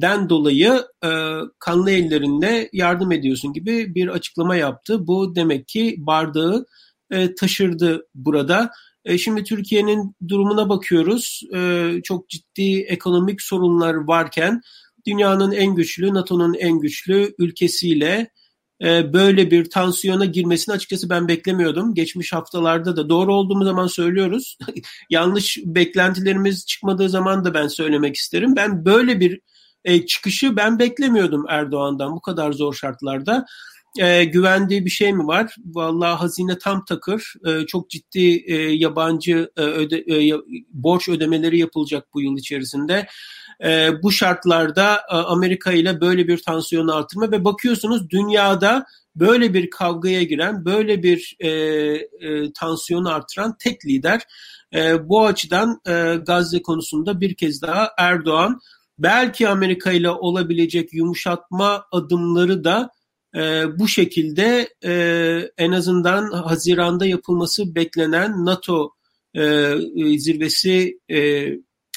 den dolayı e, kanlı ellerinde yardım ediyorsun gibi bir açıklama yaptı. Bu demek ki bardağı e, taşırdı burada. E, şimdi Türkiye'nin durumuna bakıyoruz. E, çok ciddi ekonomik sorunlar varken dünyanın en güçlü, NATO'nun en güçlü ülkesiyle e, böyle bir tansiyona girmesini açıkçası ben beklemiyordum. Geçmiş haftalarda da doğru olduğumuz zaman söylüyoruz. [LAUGHS] Yanlış beklentilerimiz çıkmadığı zaman da ben söylemek isterim. Ben böyle bir e, çıkışı ben beklemiyordum Erdoğan'dan bu kadar zor şartlarda. E, güvendiği bir şey mi var? Vallahi hazine tam takır. E, çok ciddi e, yabancı e, öde, e, borç ödemeleri yapılacak bu yıl içerisinde. E, bu şartlarda e, Amerika ile böyle bir tansiyonu artırma ve bakıyorsunuz dünyada böyle bir kavgaya giren, böyle bir e, e, tansiyonu artıran tek lider. E, bu açıdan e, Gazze konusunda bir kez daha Erdoğan belki Amerika ile olabilecek yumuşatma adımları da e, bu şekilde e, en azından Haziran'da yapılması beklenen NATO e, e, zirvesi e,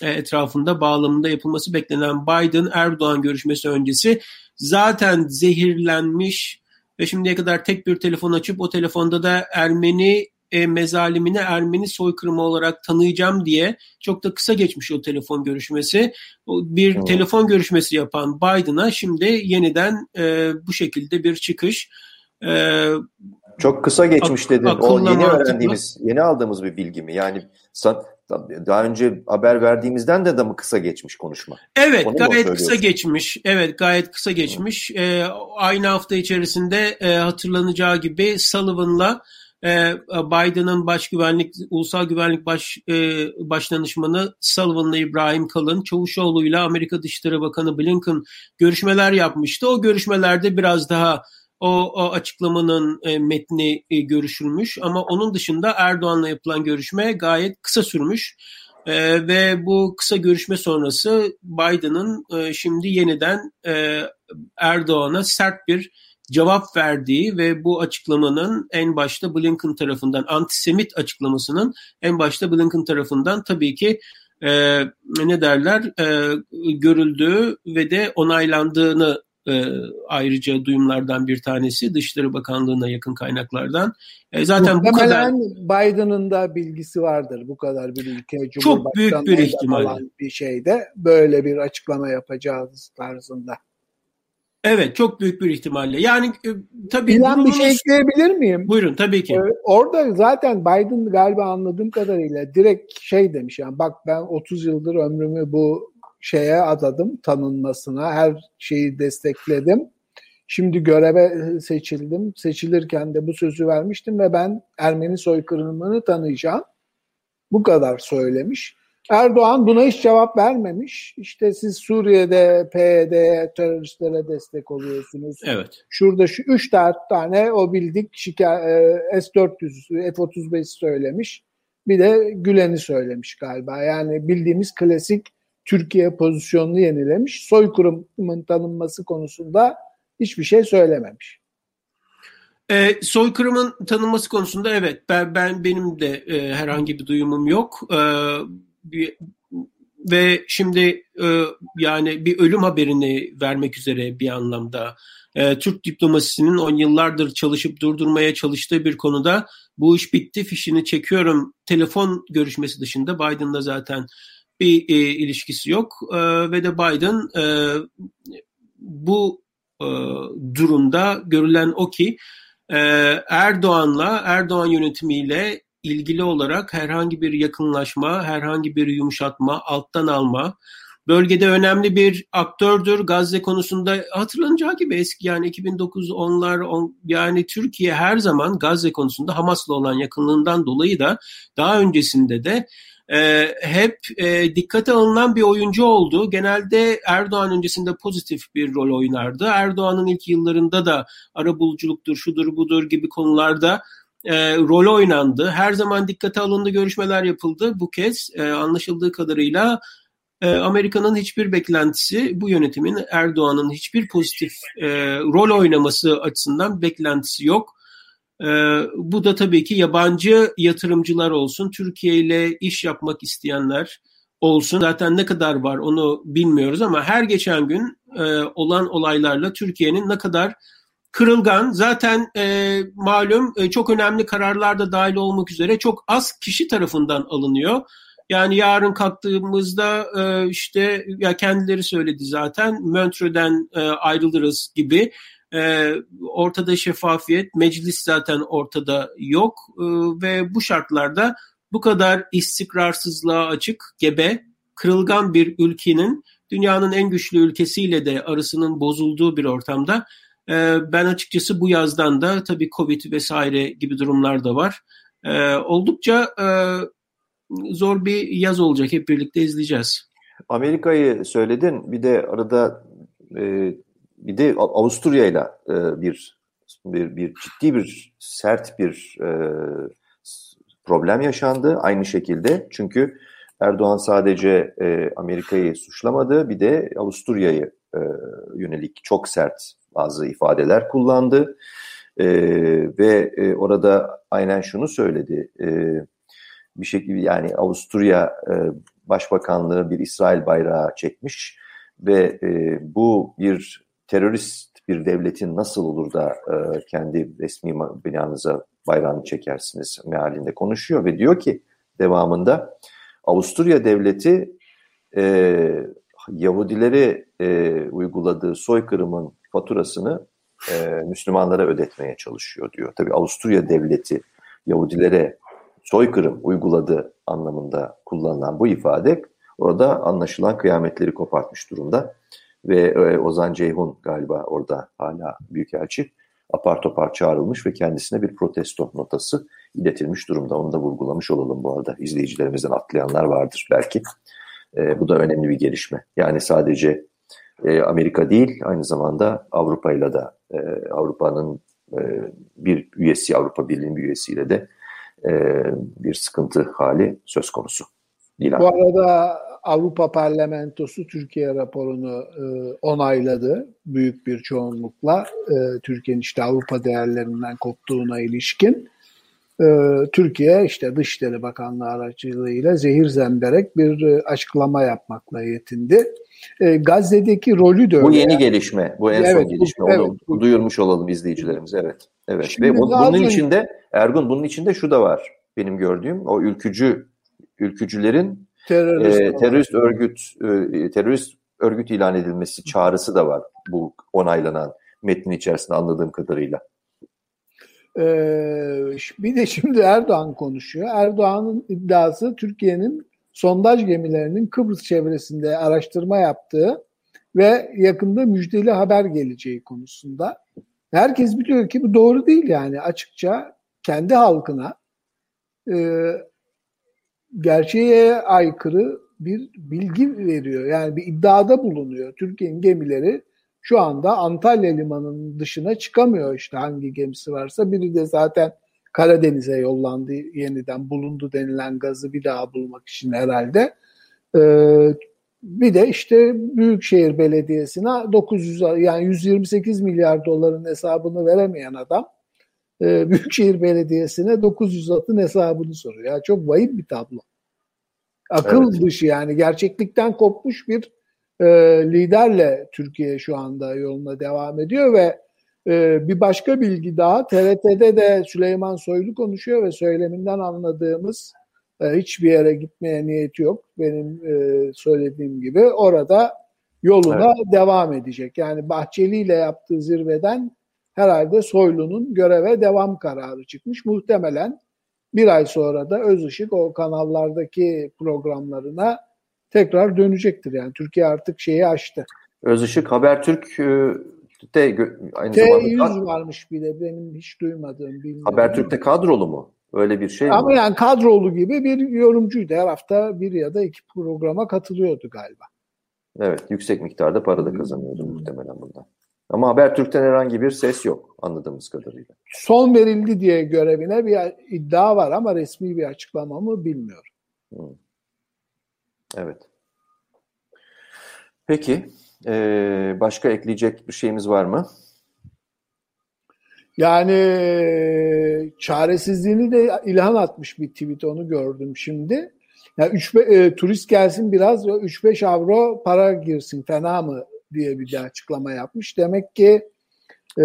etrafında bağlamında yapılması beklenen Biden-Erdoğan görüşmesi öncesi zaten zehirlenmiş ve şimdiye kadar tek bir telefon açıp o telefonda da Ermeni e, mezalimini Ermeni soykırımı olarak tanıyacağım diye çok da kısa geçmiş o telefon görüşmesi. Bir evet. telefon görüşmesi yapan Biden'a şimdi yeniden e, bu şekilde bir çıkış. E, çok kısa geçmiş dedin. O yeni öğrendiğimiz, yeni aldığımız bir bilgi mi? Yani daha önce haber verdiğimizden de de mi kısa geçmiş konuşma? Evet, Onu gayet kısa geçmiş. Evet, gayet kısa geçmiş. Ee, aynı hafta içerisinde e, hatırlanacağı gibi Sullivan'la e, Biden'ın baş güvenlik, ulusal güvenlik baş e, başdanışmanı Sullivan'la İbrahim Kalın, Çavuşoğlu'yla Amerika Dışişleri Bakanı Blinken görüşmeler yapmıştı. O görüşmelerde biraz daha o, o açıklamanın e, metni e, görüşülmüş ama onun dışında Erdoğan'la yapılan görüşme gayet kısa sürmüş. E, ve bu kısa görüşme sonrası Biden'ın e, şimdi yeniden e, Erdoğan'a sert bir cevap verdiği ve bu açıklamanın en başta Blinken tarafından antisemit açıklamasının en başta Blinken tarafından tabii ki e, ne derler e, görüldüğü ve de onaylandığını e, ayrıca duyumlardan bir tanesi Dışişleri Bakanlığı'na yakın kaynaklardan. E, zaten bu kadar Biden'ın da bilgisi vardır bu kadar bir ülke çok büyük bir ihtimal bir şeyde böyle bir açıklama yapacağız tarzında. Evet çok büyük bir ihtimalle. Yani e, tabii Bilen durumumuz... bir şey ekleyebilir miyim? Buyurun tabii ki. Ee, orada zaten Biden galiba anladığım kadarıyla direkt şey demiş yani bak ben 30 yıldır ömrümü bu şeye adadım tanınmasına her şeyi destekledim. Şimdi göreve seçildim. Seçilirken de bu sözü vermiştim ve ben Ermeni soykırımını tanıyacağım. Bu kadar söylemiş. Erdoğan buna hiç cevap vermemiş. İşte siz Suriye'de PYD teröristlere destek oluyorsunuz. Evet. Şurada şu üç tane o bildik şikay- S-400, F-35 söylemiş. Bir de Gülen'i söylemiş galiba. Yani bildiğimiz klasik Türkiye pozisyonunu yenilemiş. Soykırımın tanınması konusunda hiçbir şey söylememiş. E, soykırımın tanınması konusunda evet ben, ben benim de e, herhangi bir duyumum yok. E, bir, ve şimdi e, yani bir ölüm haberini vermek üzere bir anlamda e, Türk diplomasisinin on yıllardır çalışıp durdurmaya çalıştığı bir konuda bu iş bitti fişini çekiyorum. Telefon görüşmesi dışında Biden'la zaten bir e, ilişkisi yok. E, ve de Biden e, bu e, durumda görülen o ki e, Erdoğan'la Erdoğan yönetimiyle ilgili olarak herhangi bir yakınlaşma, herhangi bir yumuşatma, alttan alma, bölgede önemli bir aktördür. Gazze konusunda hatırlanacağı gibi eski yani 2009 onlar on, yani Türkiye her zaman Gazze konusunda Hamas'la olan yakınlığından dolayı da daha öncesinde de e, hep e, dikkate alınan bir oyuncu oldu. Genelde Erdoğan öncesinde pozitif bir rol oynardı. Erdoğan'ın ilk yıllarında da arabuluculuktur, şudur budur gibi konularda e, rol oynandı. Her zaman dikkate alındı, görüşmeler yapıldı. Bu kez e, anlaşıldığı kadarıyla e, Amerika'nın hiçbir beklentisi, bu yönetimin Erdoğan'ın hiçbir pozitif e, rol oynaması açısından beklentisi yok. E, bu da tabii ki yabancı yatırımcılar olsun, Türkiye ile iş yapmak isteyenler olsun. Zaten ne kadar var onu bilmiyoruz ama her geçen gün e, olan olaylarla Türkiye'nin ne kadar kırılgan. Zaten e, malum e, çok önemli kararlar da dahil olmak üzere çok az kişi tarafından alınıyor. Yani yarın kalktığımızda e, işte ya kendileri söyledi zaten Montreux'den e, ayrılırız gibi. E, ortada şeffafiyet, meclis zaten ortada yok e, ve bu şartlarda bu kadar istikrarsızlığa açık, gebe, kırılgan bir ülkenin dünyanın en güçlü ülkesiyle de arasının bozulduğu bir ortamda ben açıkçası bu yazdan da tabii Covid vesaire gibi durumlar da var. E, oldukça e, zor bir yaz olacak. Hep birlikte izleyeceğiz. Amerika'yı söyledin. Bir de arada e, bir de Avusturya ile bir bir bir ciddi bir sert bir e, problem yaşandı aynı şekilde. Çünkü Erdoğan sadece e, Amerika'yı suçlamadı, bir de Avusturya'yı e, yönelik çok sert bazı ifadeler kullandı. E, ve e, orada aynen şunu söyledi. E, bir şekilde yani Avusturya e, Başbakanlığı bir İsrail bayrağı çekmiş ve e, bu bir terörist bir devletin nasıl olur da e, kendi resmi binanıza bayrağını çekersiniz mealinde konuşuyor ve diyor ki devamında Avusturya devleti e, Yahudileri e, uyguladığı soykırımın faturasını e, Müslümanlara ödetmeye çalışıyor diyor. Tabi Avusturya devleti Yahudilere soykırım uyguladı anlamında kullanılan bu ifade orada anlaşılan kıyametleri kopartmış durumda. Ve e, Ozan Ceyhun galiba orada hala büyükelçi apar topar çağrılmış ve kendisine bir protesto notası iletilmiş durumda. Onu da vurgulamış olalım bu arada. İzleyicilerimizden atlayanlar vardır belki. E, bu da önemli bir gelişme. Yani sadece e, Amerika değil aynı zamanda Avrupa ile de e, Avrupa'nın e, bir üyesi Avrupa Birliği'nin bir üyesiyle de e, bir sıkıntı hali söz konusu. Dilan. Bu arada Avrupa Parlamentosu Türkiye raporunu e, onayladı büyük bir çoğunlukla. E, Türkiye'nin işte Avrupa değerlerinden koptuğuna ilişkin. E, Türkiye işte Dışişleri Bakanlığı aracılığıyla zehir zemberek bir e, açıklama yapmakla yetindi. E, Gazze'deki rolü de öyle. Bu yeni gelişme, bu en evet, son gelişme. Bu, Onu evet, duyurmuş olalım izleyicilerimiz. Evet. Evet. Şimdi Ve bu, bunun içinde Ergun bunun içinde şu da var benim gördüğüm. O ülkücü ülkücülerin terörist, e, terörist örgüt e, terörist örgüt ilan edilmesi çağrısı da var bu onaylanan metnin içerisinde anladığım kadarıyla. Ee, bir de [LAUGHS] şimdi Erdoğan konuşuyor. Erdoğan'ın iddiası Türkiye'nin sondaj gemilerinin Kıbrıs çevresinde araştırma yaptığı ve yakında müjdeli haber geleceği konusunda. Herkes biliyor ki bu doğru değil yani açıkça kendi halkına e, gerçeğe aykırı bir bilgi veriyor. Yani bir iddiada bulunuyor. Türkiye'nin gemileri şu anda Antalya limanının dışına çıkamıyor işte hangi gemisi varsa. Biri de zaten Karadeniz'e yollandı yeniden bulundu denilen gazı bir daha bulmak için herhalde. Ee, bir de işte Büyükşehir Belediyesi'ne 900 yani 128 milyar doların hesabını veremeyen adam e, Büyükşehir Belediyesi'ne 900 atın hesabını soruyor. Yani çok vahim bir tablo. Akıl evet. dışı yani gerçeklikten kopmuş bir e, liderle Türkiye şu anda yoluna devam ediyor ve e, bir başka bilgi daha TRT'de de Süleyman Soylu konuşuyor ve söyleminden anladığımız e, hiçbir yere gitmeye niyeti yok. Benim e, söylediğim gibi orada yoluna evet. devam edecek. Yani Bahçeli ile yaptığı zirveden herhalde Soylu'nun göreve devam kararı çıkmış. Muhtemelen bir ay sonra da Özışık o kanallardaki programlarına tekrar dönecektir. Yani Türkiye artık şeyi açtı. Özışık Habertürk e, de aynı T100 zamanda varmış bir de benim hiç duymadığım bilmiyorum. Habertürk'te kadrolu mu? Öyle bir şey Ama mi? yani kadrolu gibi bir yorumcuydu. Her hafta bir ya da iki programa katılıyordu galiba. Evet, yüksek miktarda para da kazanıyordu muhtemelen bundan. Ama Habertürk'ten herhangi bir ses yok anladığımız kadarıyla. Son verildi diye görevine bir iddia var ama resmi bir açıklama mı bilmiyorum. Hmm. Evet. Peki, ee, başka ekleyecek bir şeyimiz var mı? Yani çaresizliğini de ilhan atmış bir tweet onu gördüm şimdi. Yani üç, e, turist gelsin biraz 3-5 avro para girsin fena mı diye bir de açıklama yapmış. Demek ki e,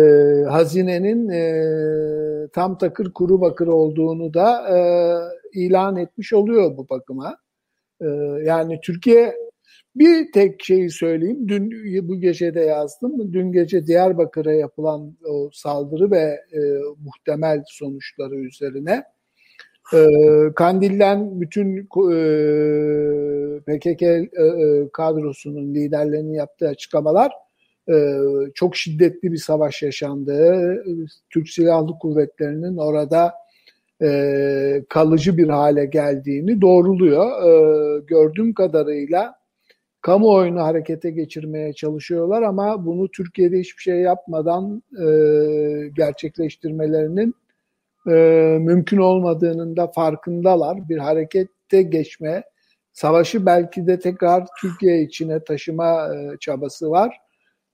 hazinenin e, tam takır kuru bakır olduğunu da e, ilan etmiş oluyor bu bakıma. E, yani Türkiye bir tek şeyi söyleyeyim. Dün bu gece de yazdım. Dün gece Diyarbakır'a yapılan o saldırı ve e, muhtemel sonuçları üzerine e, Kandil'den bütün e, PKK e, e, kadrosunun liderlerinin yaptığı açıklamalar e, çok şiddetli bir savaş yaşandığı, Türk Silahlı Kuvvetleri'nin orada e, kalıcı bir hale geldiğini doğruluyor. E, gördüğüm kadarıyla kamuoyunu harekete geçirmeye çalışıyorlar ama bunu Türkiye'de hiçbir şey yapmadan e, gerçekleştirmelerinin e, mümkün olmadığının da farkındalar. Bir harekette geçme, savaşı belki de tekrar Türkiye içine taşıma e, çabası var.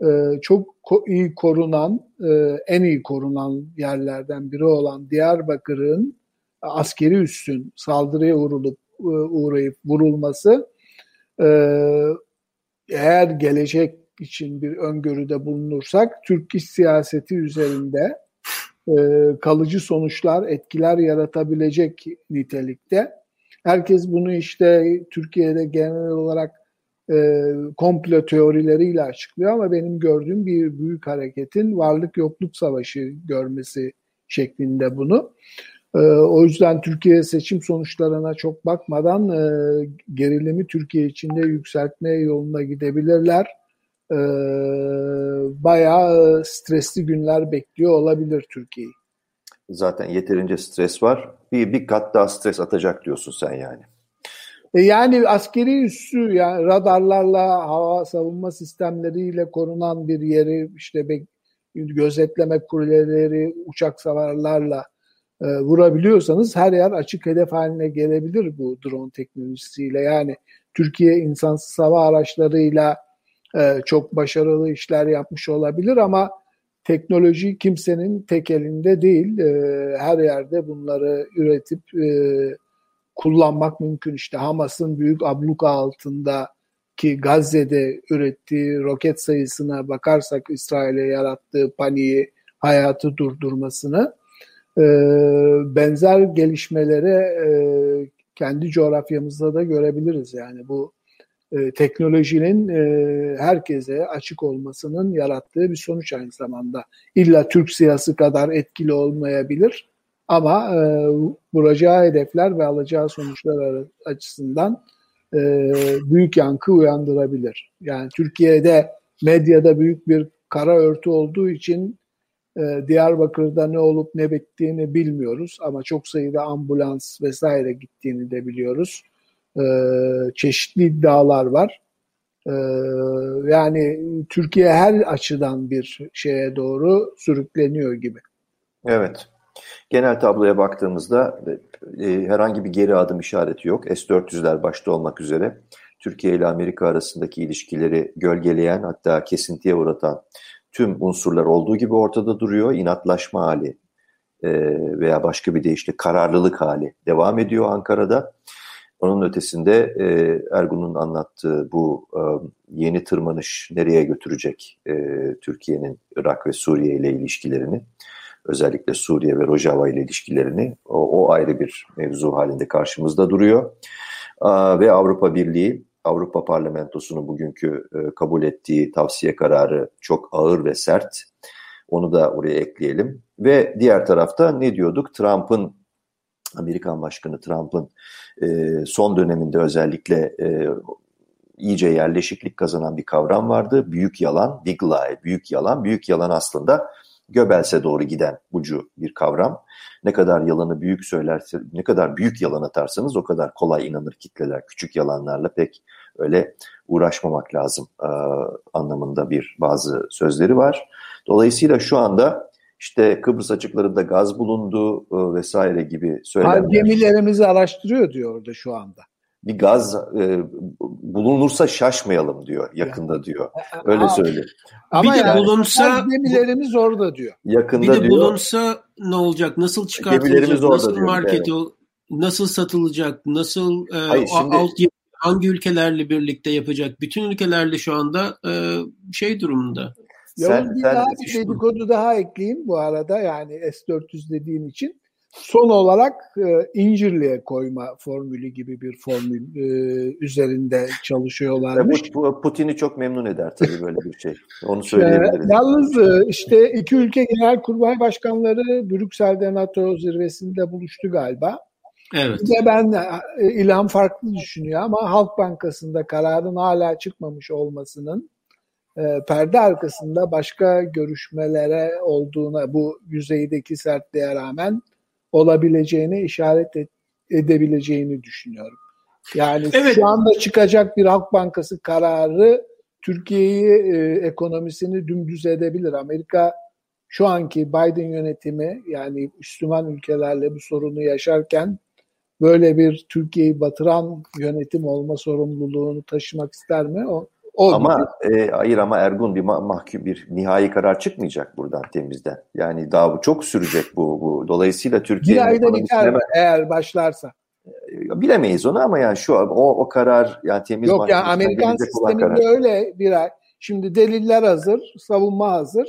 E, çok iyi korunan, e, en iyi korunan yerlerden biri olan Diyarbakır'ın askeri üssün saldırıya uğrulup e, uğrayıp vurulması e, eğer gelecek için bir öngörüde bulunursak Türk iş siyaseti üzerinde kalıcı sonuçlar, etkiler yaratabilecek nitelikte. Herkes bunu işte Türkiye'de genel olarak e, komplo teorileriyle açıklıyor ama benim gördüğüm bir büyük hareketin varlık yokluk savaşı görmesi şeklinde bunu. E, o yüzden Türkiye seçim sonuçlarına çok bakmadan e, gerilimi Türkiye içinde yükseltmeye yoluna gidebilirler e, bayağı stresli günler bekliyor olabilir Türkiye'yi. Zaten yeterince stres var. Bir, bir kat daha stres atacak diyorsun sen yani. E yani askeri üssü yani radarlarla hava savunma sistemleriyle korunan bir yeri işte gözetleme kuleleri, uçak savarlarla e, vurabiliyorsanız her yer açık hedef haline gelebilir bu drone teknolojisiyle. Yani Türkiye insansız hava araçlarıyla e, çok başarılı işler yapmış olabilir ama teknoloji kimsenin tek elinde değil. E, her yerde bunları üretip e, kullanmak mümkün. İşte Hamas'ın büyük abluka altında ki Gazze'de ürettiği roket sayısına bakarsak İsrail'e yarattığı paniği, hayatı durdurmasını e, benzer gelişmelere e, kendi coğrafyamızda da görebiliriz. Yani bu e, teknolojinin e, herkese açık olmasının yarattığı bir sonuç aynı zamanda. İlla Türk siyasi kadar etkili olmayabilir ama e, vuracağı hedefler ve alacağı sonuçlar açısından e, büyük yankı uyandırabilir. Yani Türkiye'de medyada büyük bir kara örtü olduğu için e, Diyarbakır'da ne olup ne bittiğini bilmiyoruz ama çok sayıda ambulans vesaire gittiğini de biliyoruz e, çeşitli iddialar var. E, yani Türkiye her açıdan bir şeye doğru sürükleniyor gibi. Evet. Genel tabloya baktığımızda e, herhangi bir geri adım işareti yok. S-400'ler başta olmak üzere Türkiye ile Amerika arasındaki ilişkileri gölgeleyen hatta kesintiye uğratan tüm unsurlar olduğu gibi ortada duruyor. İnatlaşma hali e, veya başka bir deyişle kararlılık hali devam ediyor Ankara'da. Onun ötesinde e, Ergun'un anlattığı bu e, yeni tırmanış nereye götürecek e, Türkiye'nin Irak ve Suriye ile ilişkilerini, özellikle Suriye ve Rojava ile ilişkilerini o, o ayrı bir mevzu halinde karşımızda duruyor. Ve Avrupa Birliği, Avrupa Parlamentosu'nun bugünkü e, kabul ettiği tavsiye kararı çok ağır ve sert. Onu da oraya ekleyelim. Ve diğer tarafta ne diyorduk? Trump'ın Amerikan Başkanı Trump'ın e, son döneminde özellikle e, iyice yerleşiklik kazanan bir kavram vardı. Büyük yalan, big lie, büyük yalan. Büyük yalan aslında Göbels'e doğru giden ucu bir kavram. Ne kadar yalanı büyük söylerse, ne kadar büyük yalan atarsanız o kadar kolay inanır kitleler. Küçük yalanlarla pek öyle uğraşmamak lazım e, anlamında bir bazı sözleri var. Dolayısıyla şu anda işte Kıbrıs açıklarında gaz bulundu e, vesaire gibi söylemler. Gemilerimizi araştırıyor diyor orada şu anda. Bir gaz e, bulunursa şaşmayalım diyor yakında diyor. Öyle söylüyor. Ama bir de yani, bulunsa gemilerimiz orada diyor. Yakında bir de diyor, bulunsa ne olacak? Nasıl çıkartılacak? Nasıl market yani. nasıl satılacak? Nasıl e, Hayır, şimdi, alt hangi ülkelerle birlikte yapacak? Bütün ülkelerle şu anda e, şey durumunda. Yavuz bir daha bir dedikodu daha ekleyeyim bu arada yani S-400 dediğin için. Son olarak e, İncirli'ye koyma formülü gibi bir formül e, üzerinde çalışıyorlarmış. Bu, Putin'i çok memnun eder tabii böyle bir şey. Onu söyleyebiliriz. E, yalnız e, işte iki ülke genel kurmay başkanları Brüksel'de NATO zirvesinde buluştu galiba. Evet. Bir de ben e, İlham farklı düşünüyor ama Halk Bankası'nda kararın hala çıkmamış olmasının e, perde arkasında başka görüşmelere olduğuna bu yüzeydeki sertliğe rağmen olabileceğine işaret et, edebileceğini düşünüyorum. Yani evet. şu anda çıkacak bir Halk Bankası kararı Türkiye'yi e, ekonomisini dümdüz edebilir. Amerika şu anki Biden yönetimi yani Müslüman ülkelerle bu sorunu yaşarken böyle bir Türkiye'yi batıran yönetim olma sorumluluğunu taşımak ister mi? O o ama e, hayır ama Ergun bir mahkum bir nihai karar çıkmayacak buradan temizden. Yani daha bu çok sürecek bu. bu. Dolayısıyla Türkiye'nin bir ayda biter mi eğer başlarsa? Bilemeyiz onu ama yani şu o, o karar yani temiz Yok yani Amerikan sisteminde öyle bir ay. Şimdi deliller hazır, savunma hazır.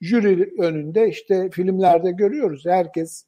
Jüri önünde işte filmlerde görüyoruz. Herkes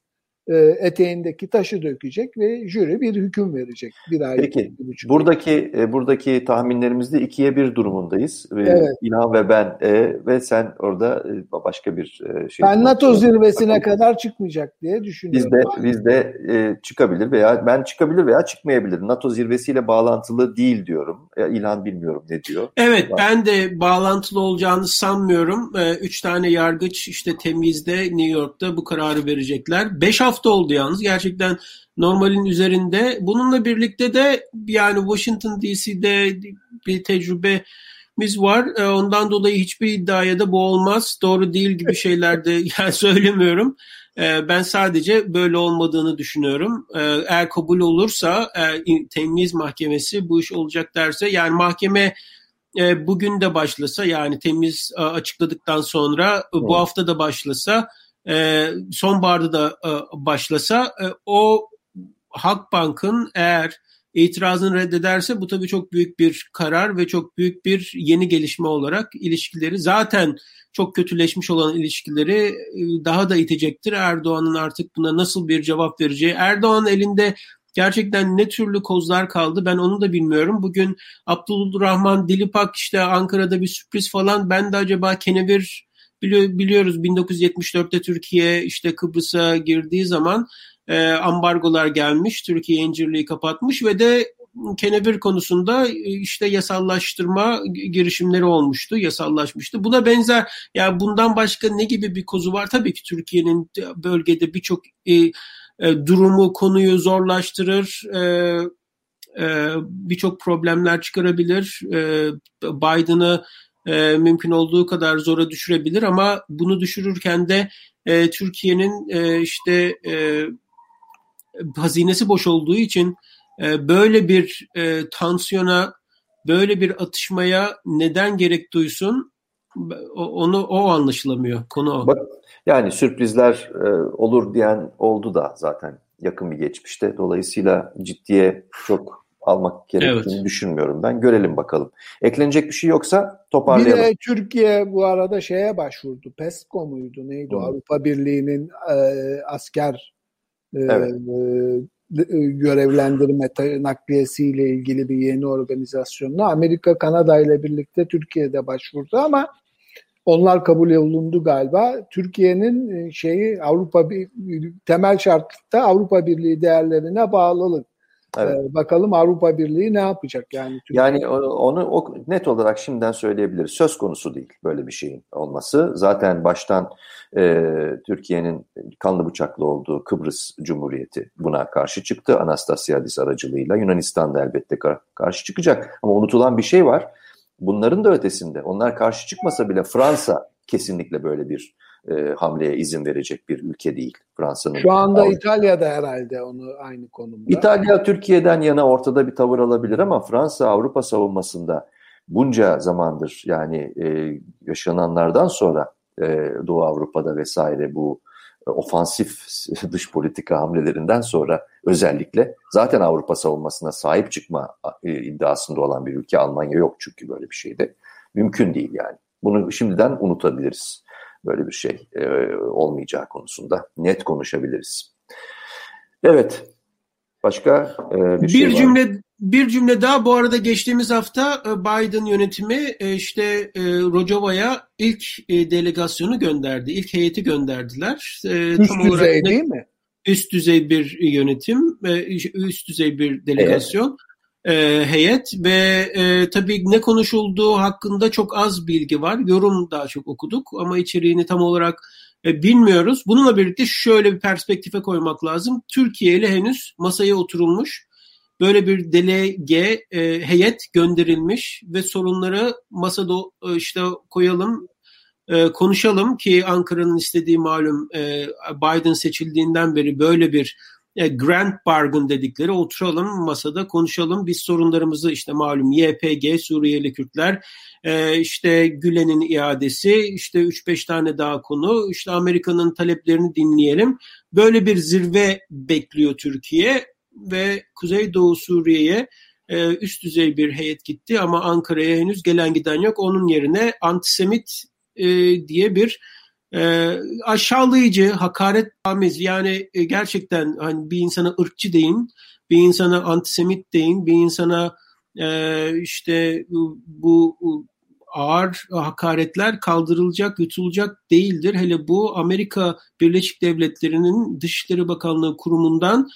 e, eteğindeki taşı dökecek ve jüri bir hüküm verecek. Bir ay, Peki bir buradaki e, buradaki tahminlerimizde ikiye bir durumundayız. Evet. İlhan ve ben e, ve sen orada e, başka bir e, şey. Ben NATO zirvesine Bakın. kadar çıkmayacak diye düşünüyorum. Biz de biz de e, çıkabilir veya ben çıkabilir veya çıkmayabilir. NATO zirvesiyle bağlantılı değil diyorum. E, İlhan bilmiyorum ne diyor. Evet Var. ben de bağlantılı olacağını sanmıyorum. E, üç tane yargıç işte temizde New York'ta bu kararı verecekler. Beş hafta oldu yalnız. Gerçekten normalin üzerinde. Bununla birlikte de yani Washington DC'de bir tecrübemiz var. Ee, ondan dolayı hiçbir iddiaya da bu olmaz. Doğru değil gibi [LAUGHS] şeyler de [LAUGHS] yani söylemiyorum. Ee, ben sadece böyle olmadığını düşünüyorum. Ee, eğer kabul olursa temiz mahkemesi bu iş olacak derse yani mahkeme e, bugün de başlasa yani temiz e, açıkladıktan sonra bu hafta da başlasa e, sonbaharda da e, başlasa e, o Halkbank'ın eğer itirazını reddederse bu tabii çok büyük bir karar ve çok büyük bir yeni gelişme olarak ilişkileri zaten çok kötüleşmiş olan ilişkileri e, daha da itecektir. Erdoğan'ın artık buna nasıl bir cevap vereceği. Erdoğan elinde gerçekten ne türlü kozlar kaldı ben onu da bilmiyorum. Bugün Abdülrahman Dilipak işte Ankara'da bir sürpriz falan ben de acaba kenevir biliyoruz 1974'te Türkiye işte Kıbrıs'a girdiği zaman e, ambargolar gelmiş. Türkiye incirliği kapatmış ve de kenevir konusunda e, işte yasallaştırma girişimleri olmuştu, yasallaşmıştı. Buna benzer yani bundan başka ne gibi bir kozu var? Tabii ki Türkiye'nin bölgede birçok e, e, durumu, konuyu zorlaştırır. E, e, birçok problemler çıkarabilir. E, Biden'ı e, mümkün olduğu kadar zora düşürebilir ama bunu düşürürken de e, Türkiye'nin e, işte e, hazinesi boş olduğu için e, böyle bir e, tansiyona, böyle bir atışmaya neden gerek duysun onu o anlaşılamıyor. Konu o. Yani sürprizler e, olur diyen oldu da zaten yakın bir geçmişte. Dolayısıyla ciddiye çok almak gerektiğini evet. düşünmüyorum ben. Görelim bakalım. Eklenecek bir şey yoksa toparlayalım. Bir de Türkiye bu arada şeye başvurdu. PESCO muydu neydi? Hı. Avrupa Birliği'nin e, asker e, evet. e, görevlendirme nakliyesiyle ilgili bir yeni organizasyonla Amerika Kanada ile birlikte Türkiye'de başvurdu ama onlar kabul olundu galiba. Türkiye'nin e, şeyi Avrupa bir temel şartta Avrupa Birliği değerlerine bağlılık. Evet. Ee, bakalım Avrupa Birliği ne yapacak yani? Türkiye. Yani onu o, net olarak şimdiden söyleyebiliriz. Söz konusu değil böyle bir şeyin olması. Zaten baştan e, Türkiye'nin kanlı bıçaklı olduğu Kıbrıs Cumhuriyeti buna karşı çıktı. Anastasiadis aracılığıyla Yunanistan da elbette karşı çıkacak. Ama unutulan bir şey var. Bunların da ötesinde onlar karşı çıkmasa bile Fransa kesinlikle böyle bir e, hamleye izin verecek bir ülke değil Fransa'nın. Şu anda Avrupa. İtalya'da herhalde onu aynı konumda. İtalya Türkiye'den yana ortada bir tavır alabilir ama Fransa Avrupa savunmasında bunca zamandır yani e, yaşananlardan sonra e, Doğu Avrupa'da vesaire bu e, ofansif [LAUGHS] dış politika hamlelerinden sonra özellikle zaten Avrupa savunmasına sahip çıkma e, iddiasında olan bir ülke Almanya yok çünkü böyle bir şey de mümkün değil yani. Bunu şimdiden unutabiliriz. Böyle bir şey e, olmayacağı konusunda net konuşabiliriz. Evet. Başka e, bir, bir şey var cümle mı? bir cümle daha bu arada geçtiğimiz hafta e, Biden yönetimi e, işte e, Rojava'ya ilk delegasyonu gönderdi. İlk heyeti gönderdiler. Üst Tam düzey olarak değil mi? Üst düzey bir yönetim, üst düzey bir delegasyon. Evet. Heyet ve e, tabii ne konuşulduğu hakkında çok az bilgi var. Yorum daha çok okuduk ama içeriğini tam olarak e, bilmiyoruz. Bununla birlikte şöyle bir perspektife koymak lazım. Türkiye ile henüz masaya oturulmuş böyle bir delege e, heyet gönderilmiş ve sorunları masada e, işte koyalım e, konuşalım ki Ankara'nın istediği malum e, Biden seçildiğinden beri böyle bir e, grand bargain dedikleri oturalım masada konuşalım biz sorunlarımızı işte malum YPG Suriyeli Kürtler e, işte Gülen'in iadesi işte 3-5 tane daha konu işte Amerika'nın taleplerini dinleyelim böyle bir zirve bekliyor Türkiye ve Kuzeydoğu Suriye'ye e, üst düzey bir heyet gitti ama Ankara'ya henüz gelen giden yok. Onun yerine antisemit e, diye bir e, aşağılayıcı, hakaret amiz yani e, gerçekten hani bir insana ırkçı deyin, bir insana antisemit deyin, bir insana e, işte bu, bu ağır hakaretler kaldırılacak, yutulacak değildir. Hele bu Amerika Birleşik Devletleri'nin Dışişleri Bakanlığı kurumundan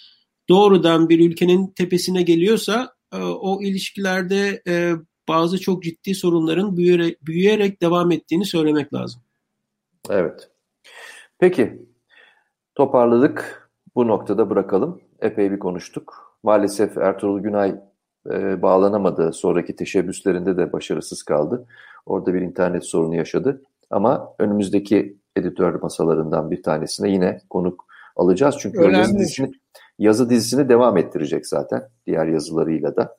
doğrudan bir ülkenin tepesine geliyorsa e, o ilişkilerde e, bazı çok ciddi sorunların büyüyerek, büyüyerek devam ettiğini söylemek lazım. Evet. Peki toparladık. Bu noktada bırakalım. Epey bir konuştuk. Maalesef Ertuğrul Günay e, bağlanamadı. Sonraki teşebbüslerinde de başarısız kaldı. Orada bir internet sorunu yaşadı. Ama önümüzdeki editör masalarından bir tanesine yine konuk alacağız. Çünkü Önemli. dizisini, yazı dizisini devam ettirecek zaten diğer yazılarıyla da.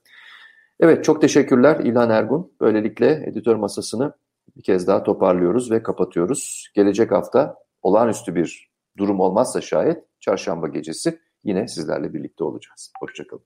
Evet çok teşekkürler İlhan Ergun. Böylelikle editör masasını bir kez daha toparlıyoruz ve kapatıyoruz. Gelecek hafta olağanüstü bir durum olmazsa şayet çarşamba gecesi yine sizlerle birlikte olacağız. Hoşçakalın.